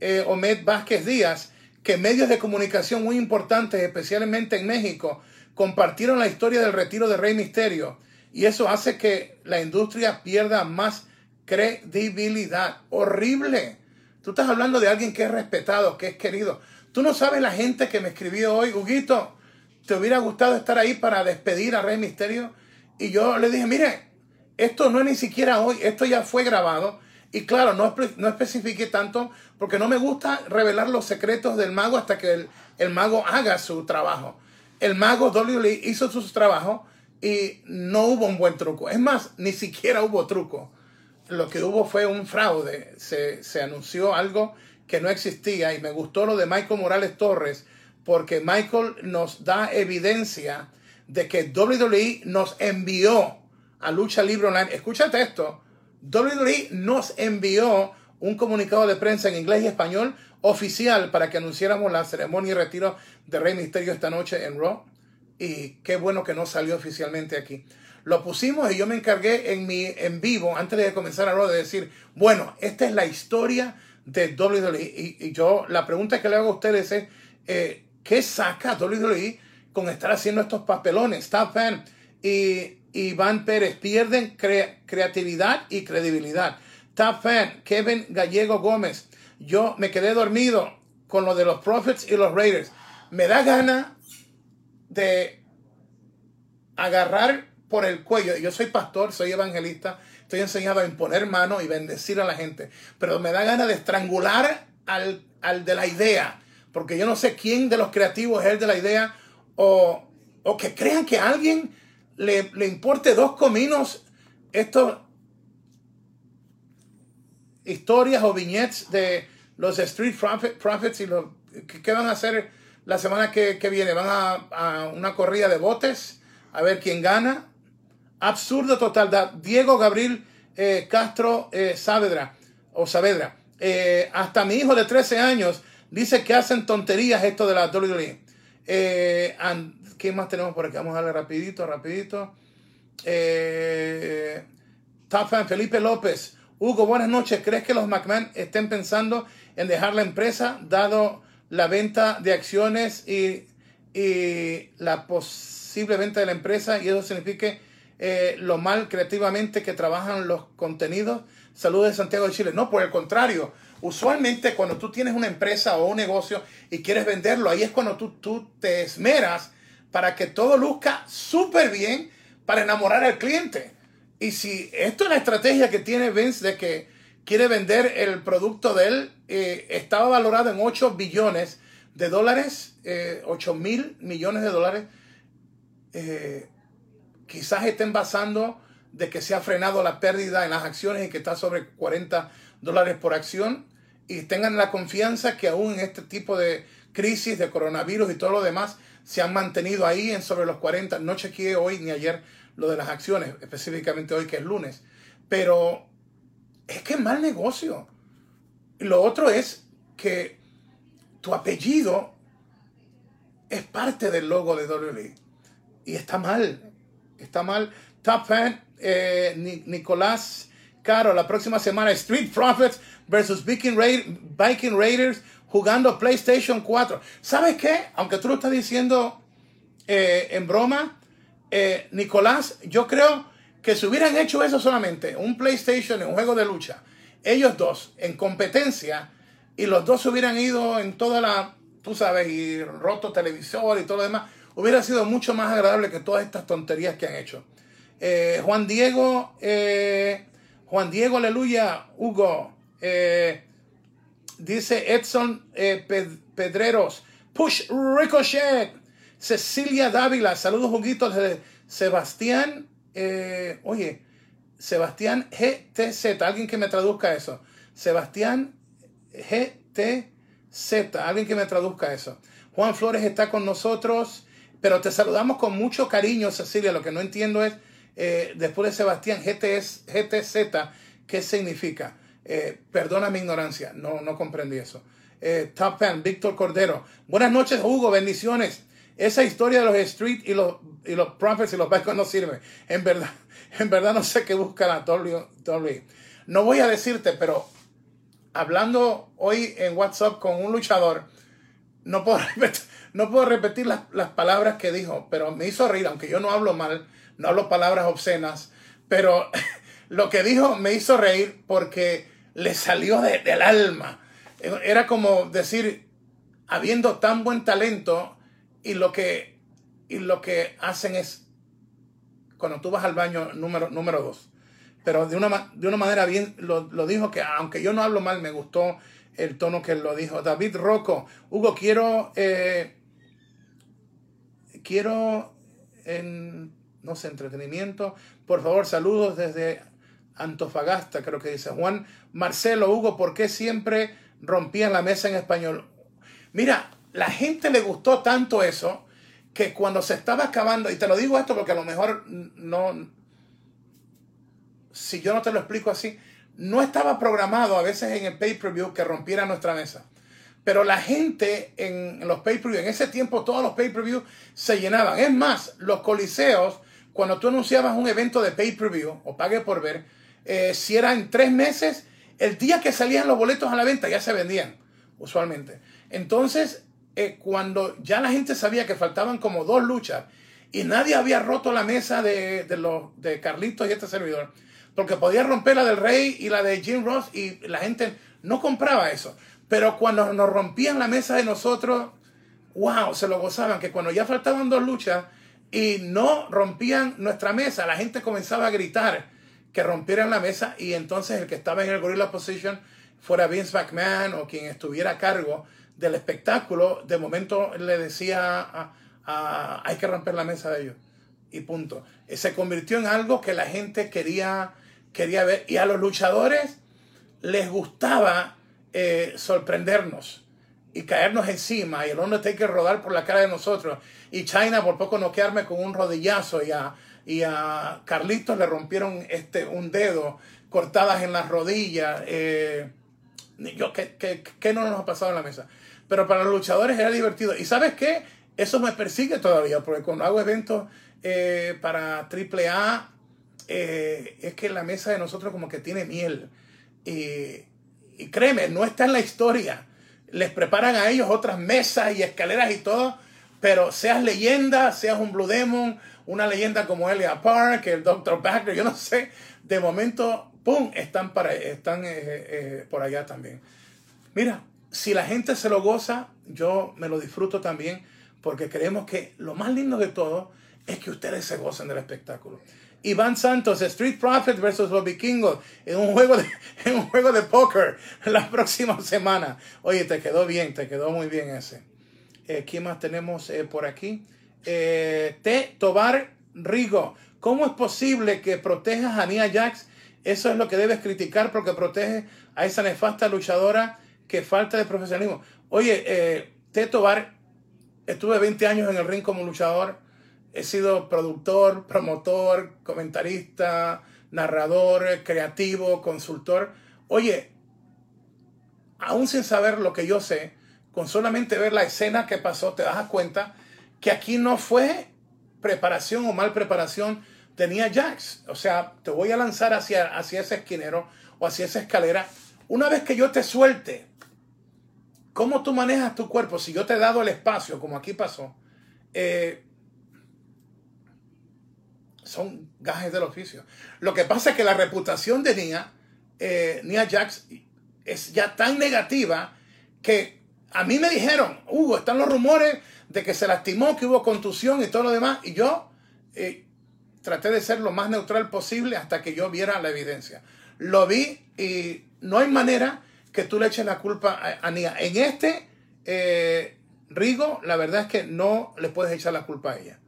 eh, Omed Vázquez Díaz que medios de comunicación muy importantes, especialmente en México, compartieron la historia del retiro de Rey Misterio y eso hace que la industria pierda más credibilidad. Horrible. Tú estás hablando de alguien que es respetado, que es querido. Tú no sabes la gente que me escribió hoy, Huguito, ¿te hubiera gustado estar ahí para despedir a Rey Misterio? Y yo le dije, mire, esto no es ni siquiera hoy, esto ya fue grabado. Y claro, no, no especifiqué tanto porque no me gusta revelar los secretos del mago hasta que el, el mago haga su trabajo. El mago WWE hizo su trabajo y no hubo un buen truco. Es más, ni siquiera hubo truco. Lo que hubo fue un fraude. Se, se anunció algo que no existía y me gustó lo de Michael Morales Torres porque Michael nos da evidencia de que WWE nos envió a Lucha Libre Online. Escúchate esto. WWE nos envió un comunicado de prensa en inglés y español oficial para que anunciáramos la ceremonia y retiro de Rey Misterio esta noche en Raw. Y qué bueno que no salió oficialmente aquí. Lo pusimos y yo me encargué en mi en vivo, antes de comenzar a Raw, de decir, bueno, esta es la historia de WWE. Y, yo, la pregunta que le hago a ustedes es, eh, ¿qué saca WWE con estar haciendo estos papelones? Top Fan y Iván Pérez pierden creatividad y credibilidad. Top Fan, Kevin Gallego Gómez, yo me quedé dormido con lo de los Prophets y los Raiders. Me da gana de agarrar por el cuello. Yo soy pastor, soy evangelista estoy enseñado a imponer mano y bendecir a la gente. Pero me da ganas de estrangular al, de la idea. Porque yo no sé quién de los creativos es el de la idea. O, que crean que alguien le, importe dos cominos estos historias o viñetes de los Street Profits y los ¿qué van a hacer la semana que, viene? ¿Van a, a, una corrida de botes? A ver quién gana absurdo total. Diego Gabriel eh, Castro eh, Saavedra o Saavedra. Eh, hasta mi hijo de 13 años dice que hacen tonterías esto de la WWE. Eh, ¿Qué más tenemos por aquí? Vamos a darle rapidito, rapidito. Fan Felipe López. Hugo, buenas noches. ¿Crees que los McMahon estén pensando en dejar la empresa dado la venta de acciones y, y la posible venta de la empresa y eso significa eh, lo mal creativamente que trabajan los contenidos. Saludos de Santiago de Chile. No, por el contrario. Usualmente cuando tú tienes una empresa o un negocio y quieres venderlo, ahí es cuando tú, tú te esmeras para que todo luzca súper bien para enamorar al cliente. Y si esto es la estrategia que tiene Vince de que quiere vender el producto de él, eh, estaba valorado en 8 billones de dólares, eh, 8 mil millones de dólares. Eh, quizás estén basando de que se ha frenado la pérdida en las acciones y que está sobre 40 dólares por acción y tengan la confianza que aún en este tipo de crisis de coronavirus y todo lo demás se han mantenido ahí en sobre los 40. No chequeé hoy ni ayer lo de las acciones, específicamente hoy que es lunes. Pero es que es mal negocio. Lo otro es que tu apellido es parte del logo de WWE. Y está mal está mal. Top fan, eh, Nicolás Caro, la próxima semana Street Profits versus Viking, Raiders jugando PlayStation 4. ¿Sabes qué? Aunque tú lo estás diciendo eh, en broma, eh, Nicolás, yo creo que si hubieran hecho eso solamente, un PlayStation y un juego de lucha, ellos dos en competencia, y los dos hubieran ido en toda la, tú sabes, y roto televisor y todo lo demás, hubiera sido mucho más agradable que todas estas tonterías que han hecho. Eh, Juan Diego, Juan Diego, aleluya. Hugo. Eh, dice Edson eh, Pedreros. Push Ricochet. Cecilia Dávila. Saludos, juguitos de Sebastián. Eh, oye, Sebastián GTZ. Alguien que me traduzca eso. Sebastián GTZ. Alguien que me traduzca eso. Juan Flores está con nosotros. Pero te saludamos con mucho cariño, Cecilia. Lo que no entiendo es, eh, después de Sebastián, GTS, GTZ, ¿qué significa? Eh, perdona mi ignorancia, no, no comprendí eso. Eh, Top Fan, Víctor Cordero. Buenas noches, Hugo, bendiciones. Esa historia de los street y los, y los prophets y los bancos no sirve. En verdad, <laughs> en verdad no sé qué busca la WWE. No voy a decirte, pero hablando hoy en WhatsApp con un luchador, no puedo <laughs> repetir, no puedo repetir las, palabras que dijo, pero me hizo reír, aunque yo no hablo mal, no hablo palabras obscenas, pero <laughs> lo que dijo me hizo reír porque le salió del alma. Era como decir, habiendo tan buen talento y lo que, y lo que hacen es, cuando tú vas al baño número, número dos, pero de una, de una manera bien, lo, lo dijo que aunque yo no hablo mal, me gustó el tono que lo dijo. David Rocco, Hugo, quiero, eh, quiero, en, no sé, entretenimiento. Por favor, saludos desde Antofagasta, creo que dice Juan. Marcelo, Hugo, ¿por qué siempre rompían la mesa en español? Mira, la gente le gustó tanto eso que cuando se estaba acabando, y te lo digo esto porque a lo mejor no, si yo no te lo explico así, no estaba programado a veces en el pay-per-view que rompiera nuestra mesa. Pero la gente en los pay-per-view, en ese tiempo todos los pay-per-view se llenaban. Es más, los coliseos, cuando tú anunciabas un evento de pay-per-view o pague por ver, eh, si era en tres meses, el día que salían los boletos a la venta ya se vendían, usualmente. Entonces, eh, cuando ya la gente sabía que faltaban como dos luchas y nadie había roto la mesa de, de, de Carlitos y este servidor, porque podía romper la del Rey y la de Jim Ross y la gente no compraba eso. Pero cuando nos rompían la mesa de nosotros, wow, se lo gozaban, que cuando ya faltaban dos luchas y no rompían nuestra mesa, la gente comenzaba a gritar que rompieran la mesa y entonces el que estaba en el Gorilla Position fuera Vince McMahon o quien estuviera a cargo del espectáculo, de momento le decía hay que romper la mesa de ellos. Y punto. Se convirtió en algo que la gente quería quería ver. Y a los luchadores les gustaba eh, sorprendernos y caernos encima. Y el Undertaker rodar por la cara de nosotros. Y China por poco no quedarme con un rodillazo. Y a, y a Carlitos le rompieron este, un dedo, cortadas en las rodillas. Eh, yo, ¿qué, qué, no nos ha pasado en la mesa? Pero para los luchadores era divertido. ¿Y sabes qué? Eso me persigue todavía, porque cuando hago eventos eh, para AAA eh, es que la mesa de nosotros como que tiene miel. Y, créeme, no está en la historia. Les preparan a ellos otras mesas y escaleras y todo, pero seas leyenda, seas un Blue Demon, una leyenda como Elia Park, el Dr. Baxter, yo no sé, de momento, ¡pum!, están, para, están eh, eh, por allá también. Mira, si la gente se lo goza, yo me lo disfruto también, porque creemos que lo más lindo de todo es que ustedes se gocen del espectáculo. Iván Santos, Street Profits versus los vikingos en un juego de, <laughs> en un juego de póker la próxima semana. Oye, te quedó bien, te quedó muy bien ese. Eh, ¿Quién más tenemos eh, por aquí? Eh, T. Tobar Rigo. ¿Cómo es posible que protejas a Nia Jax? Eso es lo que debes criticar porque protege a esa nefasta luchadora que falta de profesionalismo. Oye, eh, T. Tobar, estuve 20 años en el ring como luchador He sido productor, promotor, comentarista, narrador, creativo, consultor. Oye, aún sin saber lo que yo sé, con solamente ver la escena que pasó, te das cuenta que aquí no fue preparación o mal preparación tenía Jax. O sea, te voy a lanzar hacia, hacia ese esquinero o hacia esa escalera. Una vez que yo te suelte, ¿cómo tú manejas tu cuerpo? Si yo te he dado el espacio, como aquí pasó, eh, son gajes del oficio. Lo que pasa es que la reputación de Nia, eh, Nia Jax, es ya tan negativa que a mí me dijeron, Hugo, están los rumores de que se lastimó, que hubo contusión y todo lo demás, y yo eh, traté de ser lo más neutral posible hasta que yo viera la evidencia. lo vi y no hay manera que tú le eches la culpa a, a. En este, eh, Rigo, la verdad es que no le puedes echar la culpa a ella.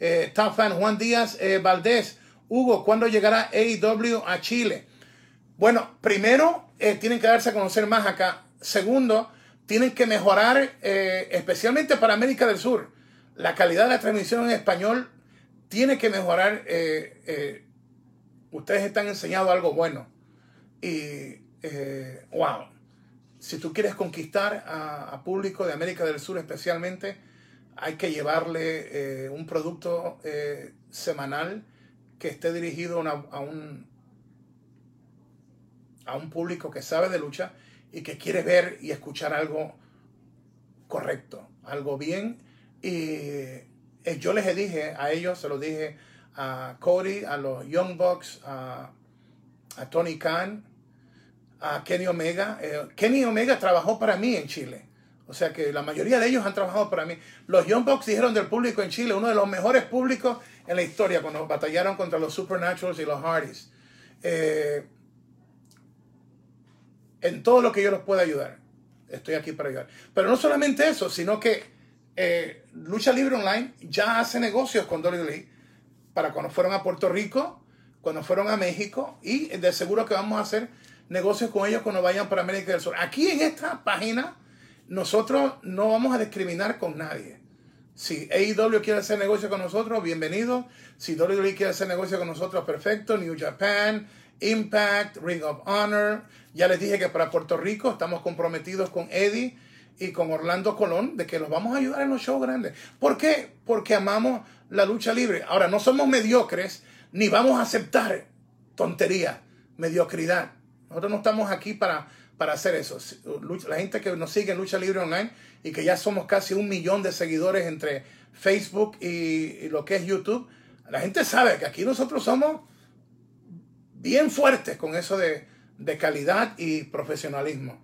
Eh, fan Juan Díaz eh, Valdés. Hugo, ¿cuándo llegará AEW a Chile? Bueno, primero tienen que darse a conocer más acá. Segundo, tienen que mejorar, eh, especialmente para América del Sur. La calidad de la transmisión en español tiene que mejorar. eh, eh, ustedes están enseñando algo bueno. Y, wow, si tú quieres conquistar a, público de América del Sur especialmente, hay que llevarle un producto semanal que esté dirigido a un, a un público que sabe de lucha y que quiere ver y escuchar algo correcto, algo bien. Y eh, yo les dije a ellos, se lo dije a Cody, a los Young Bucks, a, Tony Khan, a Kenny Omega. Eh, Kenny Omega trabajó para mí en Chile. O sea que la mayoría de ellos han trabajado para mí. Los Young Bucks dijeron del público en Chile, uno de los mejores públicos en la historia cuando batallaron contra los Supernaturals y los Hardys. Eh, en todo lo que yo los pueda ayudar. Estoy aquí para ayudar. Pero no solamente eso, sino que eh, Lucha Libre Online ya hace negocios con WWE para cuando fueron a Puerto Rico, cuando fueron a México y de seguro que vamos a hacer negocios con ellos cuando vayan para América del Sur. Aquí en esta página nosotros no vamos a discriminar con nadie. Si AEW quiere hacer negocio con nosotros, bienvenido. Si WWE quiere hacer negocio con nosotros, perfecto. New Japan, Impact, Ring of Honor. Ya les dije que para Puerto Rico estamos comprometidos con Eddie y con Orlando Colón de que los vamos a ayudar en los shows grandes. ¿Por qué? Porque amamos la lucha libre. Ahora, no somos mediocres ni vamos a aceptar tontería, mediocridad. Nosotros no estamos aquí para, para hacer eso. Lucha- La gente que nos sigue en Lucha Libre Online y que ya somos casi un millón de seguidores entre Facebook y, y lo que es YouTube, la gente sabe que aquí nosotros somos bien fuertes con eso de, de calidad y profesionalismo.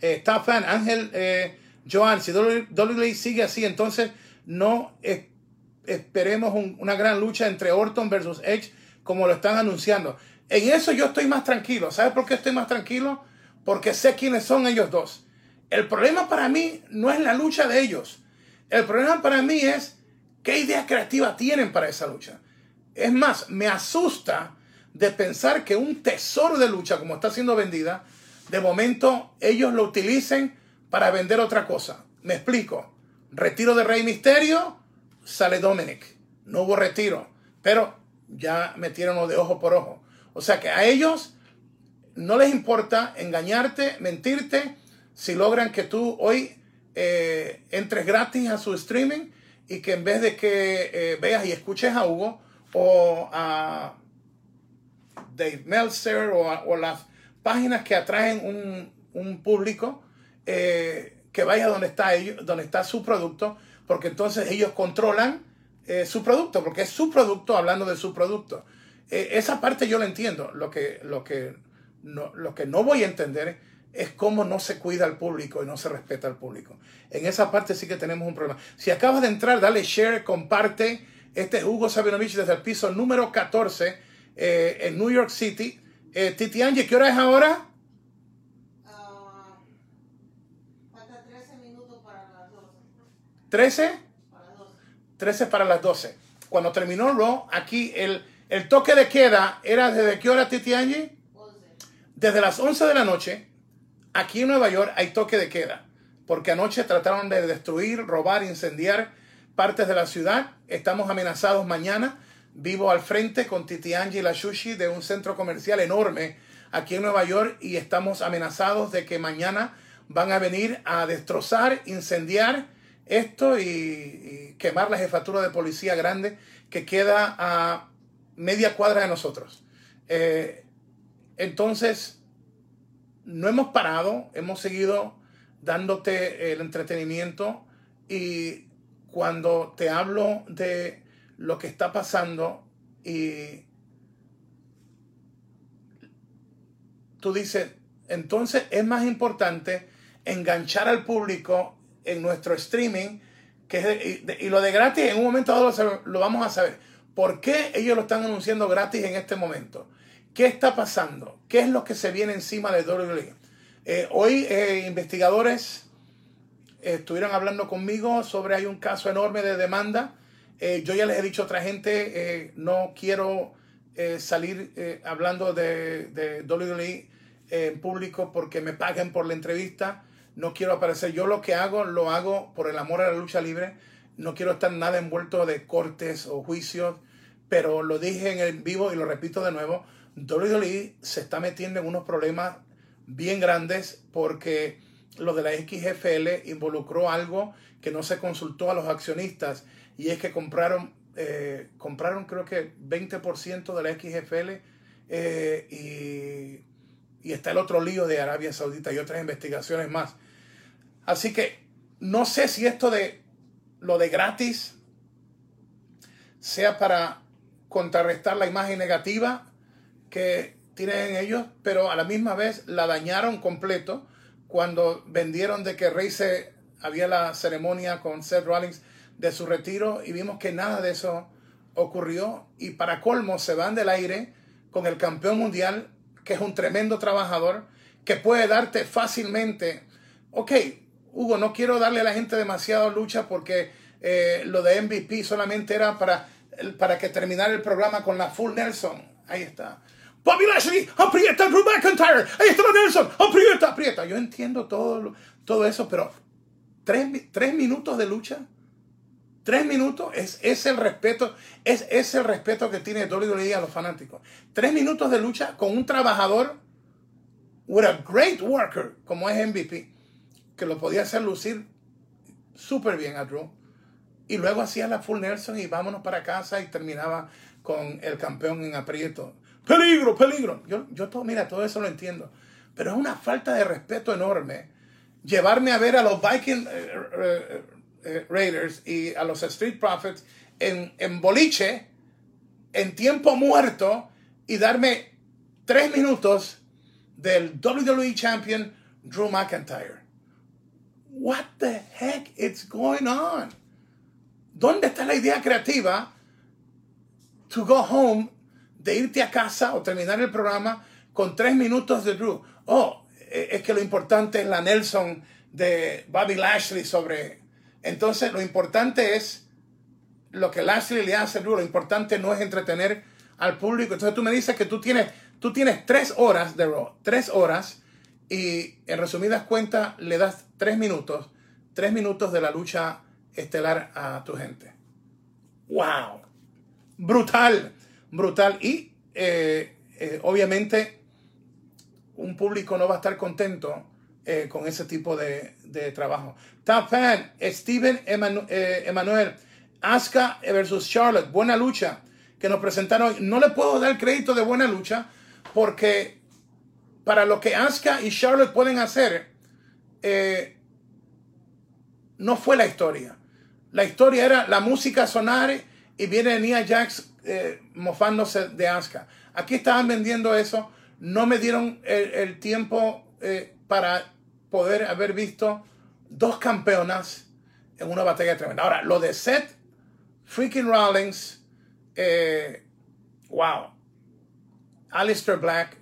Eh, está fan, Ángel eh, Joan, si WWE sigue así, entonces no es- esperemos un- una gran lucha entre Orton versus Edge como lo están anunciando. En eso yo estoy más tranquilo. ¿Sabes por qué estoy más tranquilo? Porque sé quiénes son ellos dos. El problema para mí no es la lucha de ellos. El problema para mí es qué idea creativa tienen para esa lucha. Es más, me asusta de pensar que un tesoro de lucha como está siendo vendida, de momento ellos lo utilicen para vender otra cosa. Me explico. Retiro de Rey Misterio, sale Dominic. No hubo retiro, pero ya metieron de ojo por ojo. O sea que a ellos no les importa engañarte, mentirte, si logran que tú hoy eh, entres gratis a su streaming y que en vez de que eh, veas y escuches a Hugo o a Dave Meltzer o, o las páginas que atraen un, un público eh, que vaya donde está ellos, donde está su producto, porque entonces ellos controlan eh, su producto, porque es su producto hablando de su producto. Eh, esa parte yo la entiendo. Lo que, lo, que no, lo que no voy a entender es cómo no se cuida al público y no se respeta al público. En esa parte sí que tenemos un problema. Si acabas de entrar, dale share, comparte. Este es Hugo Sabinovich desde el piso número 14 eh, en New York City. Eh, Titi Angie, ¿qué hora es ahora? Ah, falta 13 minutos para las 12. 13. Para las 12. 13 para las 12. Cuando terminó Raw, aquí el, el toque de queda era desde qué hora, Titi Angie? 11. Desde las 11 de la noche, aquí en Nueva York hay toque de queda, porque anoche trataron de destruir, robar, incendiar partes de la ciudad. Estamos amenazados mañana. Vivo al frente con Titi Angie y la Sushi de un centro comercial enorme aquí en Nueva York y estamos amenazados de que mañana van a venir a destrozar, incendiar esto y, y quemar la jefatura de policía grande que queda a media cuadra de nosotros. Eh, entonces, no hemos parado, hemos seguido dándote el entretenimiento y cuando te hablo de lo que está pasando y tú dices, entonces es más importante enganchar al público en nuestro streaming que y, y lo de gratis en un momento dado lo vamos a saber. ¿Por qué ellos lo están anunciando gratis en este momento? ¿Qué está pasando? ¿Qué es lo que se viene encima de WWE? Eh, hoy eh, investigadores eh, estuvieron hablando conmigo sobre hay un caso enorme de demanda. Yo ya les he dicho a otra gente, no quiero salir hablando de, de WWE en público porque me paguen por la entrevista. No quiero aparecer. Yo lo que hago, lo hago por el amor a la lucha libre. No quiero estar nada envuelto de cortes o juicios. Pero lo dije en el vivo y lo repito de nuevo. WWE se está metiendo en unos problemas bien grandes porque lo de la XFL involucró algo que no se consultó a los accionistas y es que compraron, eh, compraron creo que 20% de la XFL eh, y está el otro lío de Arabia Saudita y otras investigaciones más. Así que no sé si esto de lo de gratis sea para contrarrestar la imagen negativa que tienen ellos, pero a la misma vez la dañaron completo cuando vendieron de que Rey se había la ceremonia con Seth Rollins de su retiro y vimos que nada de eso ocurrió y para colmo se van del aire con el campeón mundial que es un tremendo trabajador, que puede darte fácilmente, ok, Hugo, no quiero darle a la gente demasiado lucha porque eh, lo de MVP solamente era para, para que terminara el programa con la full Nelson. Ahí está. Bobby Lashley, aprieta Drew McIntyre. Ahí está Nelson, aprieta, aprieta. Yo entiendo todo, todo eso, pero tres, tres minutos de lucha. Tres minutos es, es el respeto, es, es el respeto que tiene WWE a los fanáticos. Tres minutos de lucha con un trabajador with a great worker como es MVP, que lo podía hacer lucir súper bien a Drew. Y luego hacía la full Nelson y vámonos para casa y terminaba con el campeón en aprieto. Peligro, peligro. Yo, yo todo, mira, todo eso lo entiendo. Pero es una falta de respeto enorme llevarme a ver a los Vikings eh, eh, eh, Raiders y a los Street Profits en, en boliche, en tiempo muerto, y darme tres minutos del WWE Champion Drew McIntyre. What the heck is going on? ¿Dónde está la idea creativa to go home, de irte a casa o terminar el programa con tres minutos de Drew? Oh, e, es que lo importante es la Nelson de Bobby Lashley sobre entonces, lo importante es lo que Lashley le hace, lo importante no es entretener al público. Entonces, tú me dices que tú tienes, tú tienes tres horas de Raw, tres horas, y en resumidas cuentas le das tres minutos, tres minutos de la lucha estelar a tu gente. ¡Wow! Brutal, brutal. Y eh, eh, obviamente un público no va a estar contento eh, con ese tipo de, trabajo. Top fan, Steven eh, Emanuel, Asuka versus Charlotte, buena lucha que nos presentaron. No le puedo dar crédito de buena lucha porque para lo que Asuka y Charlotte pueden hacer, eh, no fue la historia. La historia era la música sonar y viene Nia Jax mofándose de Asuka. Aquí estaban vendiendo eso, no me dieron el, tiempo para poder haber visto dos campeonas en una batalla tremenda. Ahora, lo de Seth freaking Rollins, eh, wow. Alistair Black,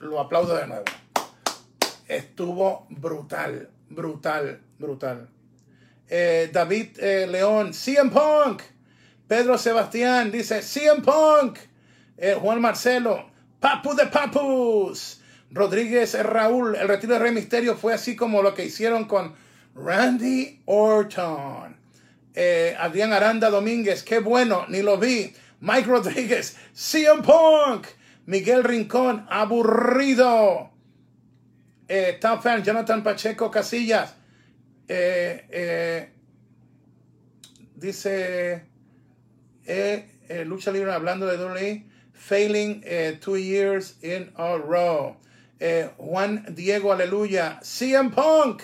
lo aplaudo de nuevo. Estuvo brutal, brutal, brutal. Eh, David eh, León, CM Punk. Pedro Sebastián dice CM Punk. Juan Marcelo, Papu de Papus. Rodríguez Raúl, el retiro de Rey Misterio fue así como lo que hicieron con Randy Orton. Eh, Adrián Aranda Domínguez, qué bueno, ni lo vi. Mike Rodríguez, CM Punk. Miguel Rincón, aburrido. Eh, top fan, Jonathan Pacheco Casillas. Eh, eh, dice Lucha Libre hablando de WWE, failing two years in a row. Eh, Juan Diego, aleluya. CM Punk,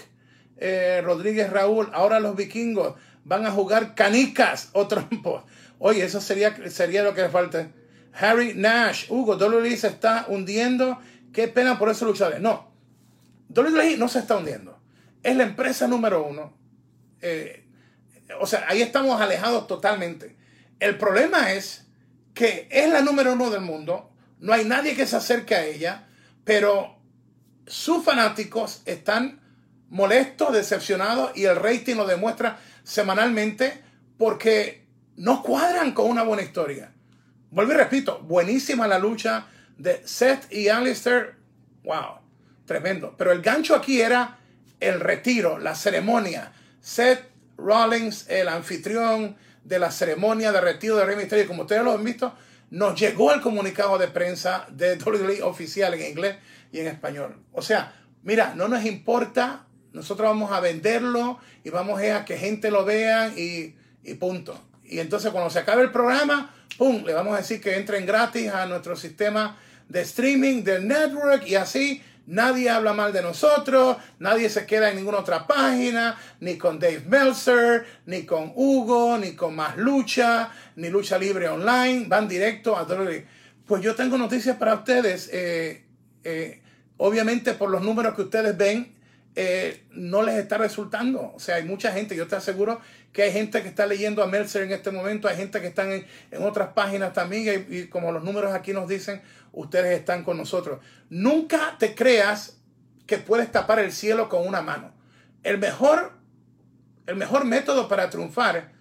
eh, Rodríguez Raúl, ahora los vikingos van a jugar canicas o trompos. Oye, eso sería, sería lo que le falta. Harry Nash, Hugo, WWE se está hundiendo. Qué pena por esos luchadores. No, WWE no se está hundiendo. Es la empresa número uno. Eh, o sea, ahí estamos alejados totalmente. El problema es que es la número uno del mundo No hay nadie que se acerque a ella, pero sus fanáticos están molestos, decepcionados y el rating lo demuestra semanalmente porque no cuadran con una buena historia. Vuelvo y repito, buenísima la lucha de Seth y Alistair. Wow, tremendo. Pero el gancho aquí era el retiro, la ceremonia. Seth Rollins, el anfitrión de la ceremonia de retiro de Rey Mysterio, como ustedes lo han visto, nos llegó el comunicado de prensa de <laughs> WWE oficial en inglés y en español. O sea, mira, no nos importa, nosotros vamos a venderlo y vamos a que gente lo vea y, y punto. Y entonces cuando se acabe el programa, ¡pum! Le vamos a decir que entren gratis a nuestro sistema de streaming del network y así nadie habla mal de nosotros, nadie se queda en ninguna otra página, ni con Dave Meltzer, ni con Hugo, ni con Más Lucha, ni Lucha Libre Online, van directo a WWE. Pues yo tengo noticias para ustedes. Eh, eh, obviamente por los números que ustedes ven, eh, no les está resultando. O sea, hay mucha gente, yo te aseguro que hay gente que está leyendo a Meltzer en este momento, hay gente que están en, otras páginas también, y, como los números aquí nos dicen, ustedes están con nosotros. Nunca te creas que puedes tapar el cielo con una mano. El mejor, el mejor método para triunfar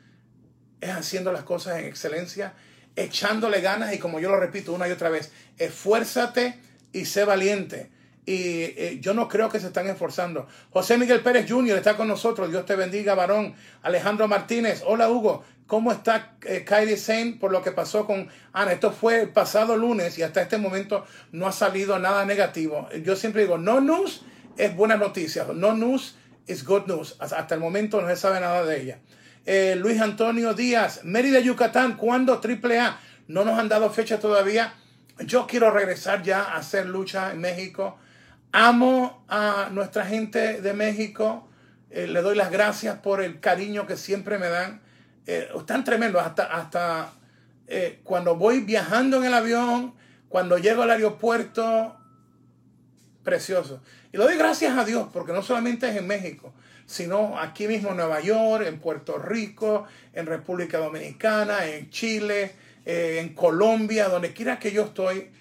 es haciendo las cosas en excelencia, echándole ganas y como yo lo repito una y otra vez, esfuérzate y sé valiente y eh, yo no creo que se están esforzando. José Miguel Pérez Jr. está con nosotros. Dios te bendiga, varón. Alejandro Martínez. Hola, Hugo. ¿Cómo está eh, Kylie Saint por lo que pasó con Ana? Esto fue el pasado lunes y hasta este momento no ha salido nada negativo. Yo siempre digo, no news es buena noticia. No news is good news. Hasta el momento no se sabe nada de ella. Eh, Luis Antonio Díaz, Mérida, Yucatán. ¿Cuándo AAA? No nos han dado fecha todavía. Yo quiero regresar ya a hacer lucha en México. Amo a nuestra gente de México. Eh, le doy las gracias por el cariño que siempre me dan. Eh, están tremendos. Hasta, hasta eh, cuando voy viajando en el avión, cuando llego al aeropuerto, precioso. Y le doy gracias a Dios porque no solamente es en México, sino aquí mismo en Nueva York, en Puerto Rico, en República Dominicana, en Chile, en Colombia, donde quiera que yo estoy,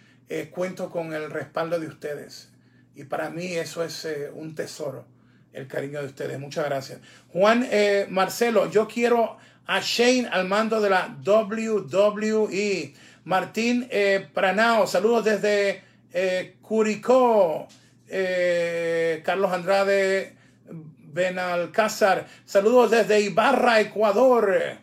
cuento con el respaldo de ustedes. Y para mí eso es eh, un tesoro, el cariño de ustedes. Muchas gracias. Juan eh, Marcelo, yo quiero a Shane al mando de la WWE. Martín eh, Pranao, saludos desde Curicó. Carlos Andrade Benalcázar, saludos desde Ibarra, Ecuador.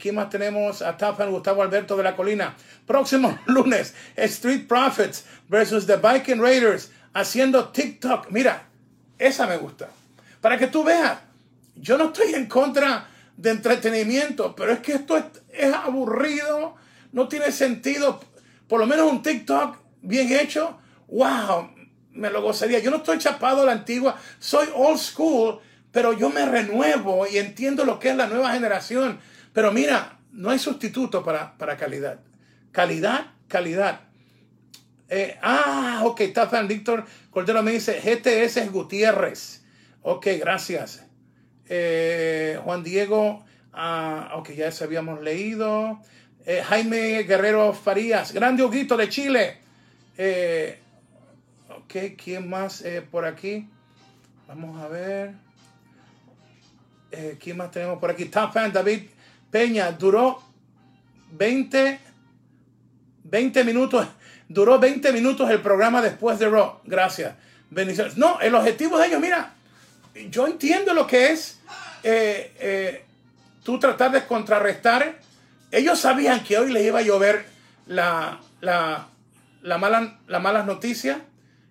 ¿Quién más tenemos? A Tafan Gustavo Alberto de la Colina. Próximo <laughs> lunes, Street Profits versus the Viking Raiders haciendo TikTok. Mira, esa me gusta. Para que tú veas, yo no estoy en contra de entretenimiento, pero es que esto es, aburrido, no tiene sentido. Por lo menos un TikTok bien hecho, wow, me lo gozaría. Yo no estoy chapado a la antigua, soy old school, pero yo me renuevo y entiendo lo que es la nueva generación. Pero mira, no hay sustituto para, para calidad. Calidad, calidad. Eh, ah, ok, está Víctor Cordero me dice GTS es Gutiérrez. Ok, gracias. Eh, Juan Diego, ok, ya se habíamos leído. Eh, Jaime Guerrero Farías, grande Huguito de Chile. ok, ¿quién más por aquí? Vamos a ver. ¿Quién más tenemos por aquí? Top David Peña, duró 20, 20 minutos Duró 20 minutos el programa después de Raw. Gracias. Bendiciones. No, el objetivo de ellos, mira, yo entiendo lo que es eh, eh, tú tratar de contrarrestar. Ellos sabían que hoy les iba a llover la, la, la, mala, la malas noticias.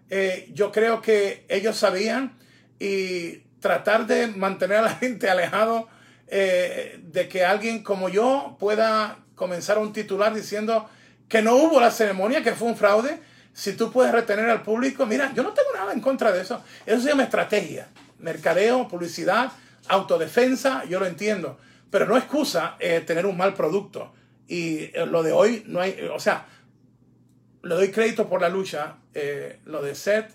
Eh, yo creo que ellos sabían y tratar de mantener a la <laughs> gente alejado de que alguien como yo pueda comenzar un titular diciendo que no hubo la ceremonia, que fue un fraude, si tú puedes retener al público, mira, yo no tengo nada en contra de eso. Eso se llama estrategia, mercadeo, publicidad, autodefensa, yo lo entiendo, pero no excusa eh, tener un mal producto. Y eh, lo de hoy no hay, o sea, le doy crédito por la lucha, eh, lo de Seth,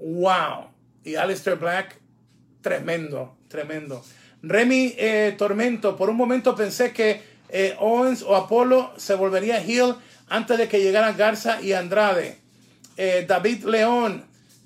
wow, y Alistair Black, tremendo, tremendo. Remy Tormento, por un momento pensé que eh, Owens o Apolo se volvería heel antes de que llegaran Garza y Andrade. Eh, David León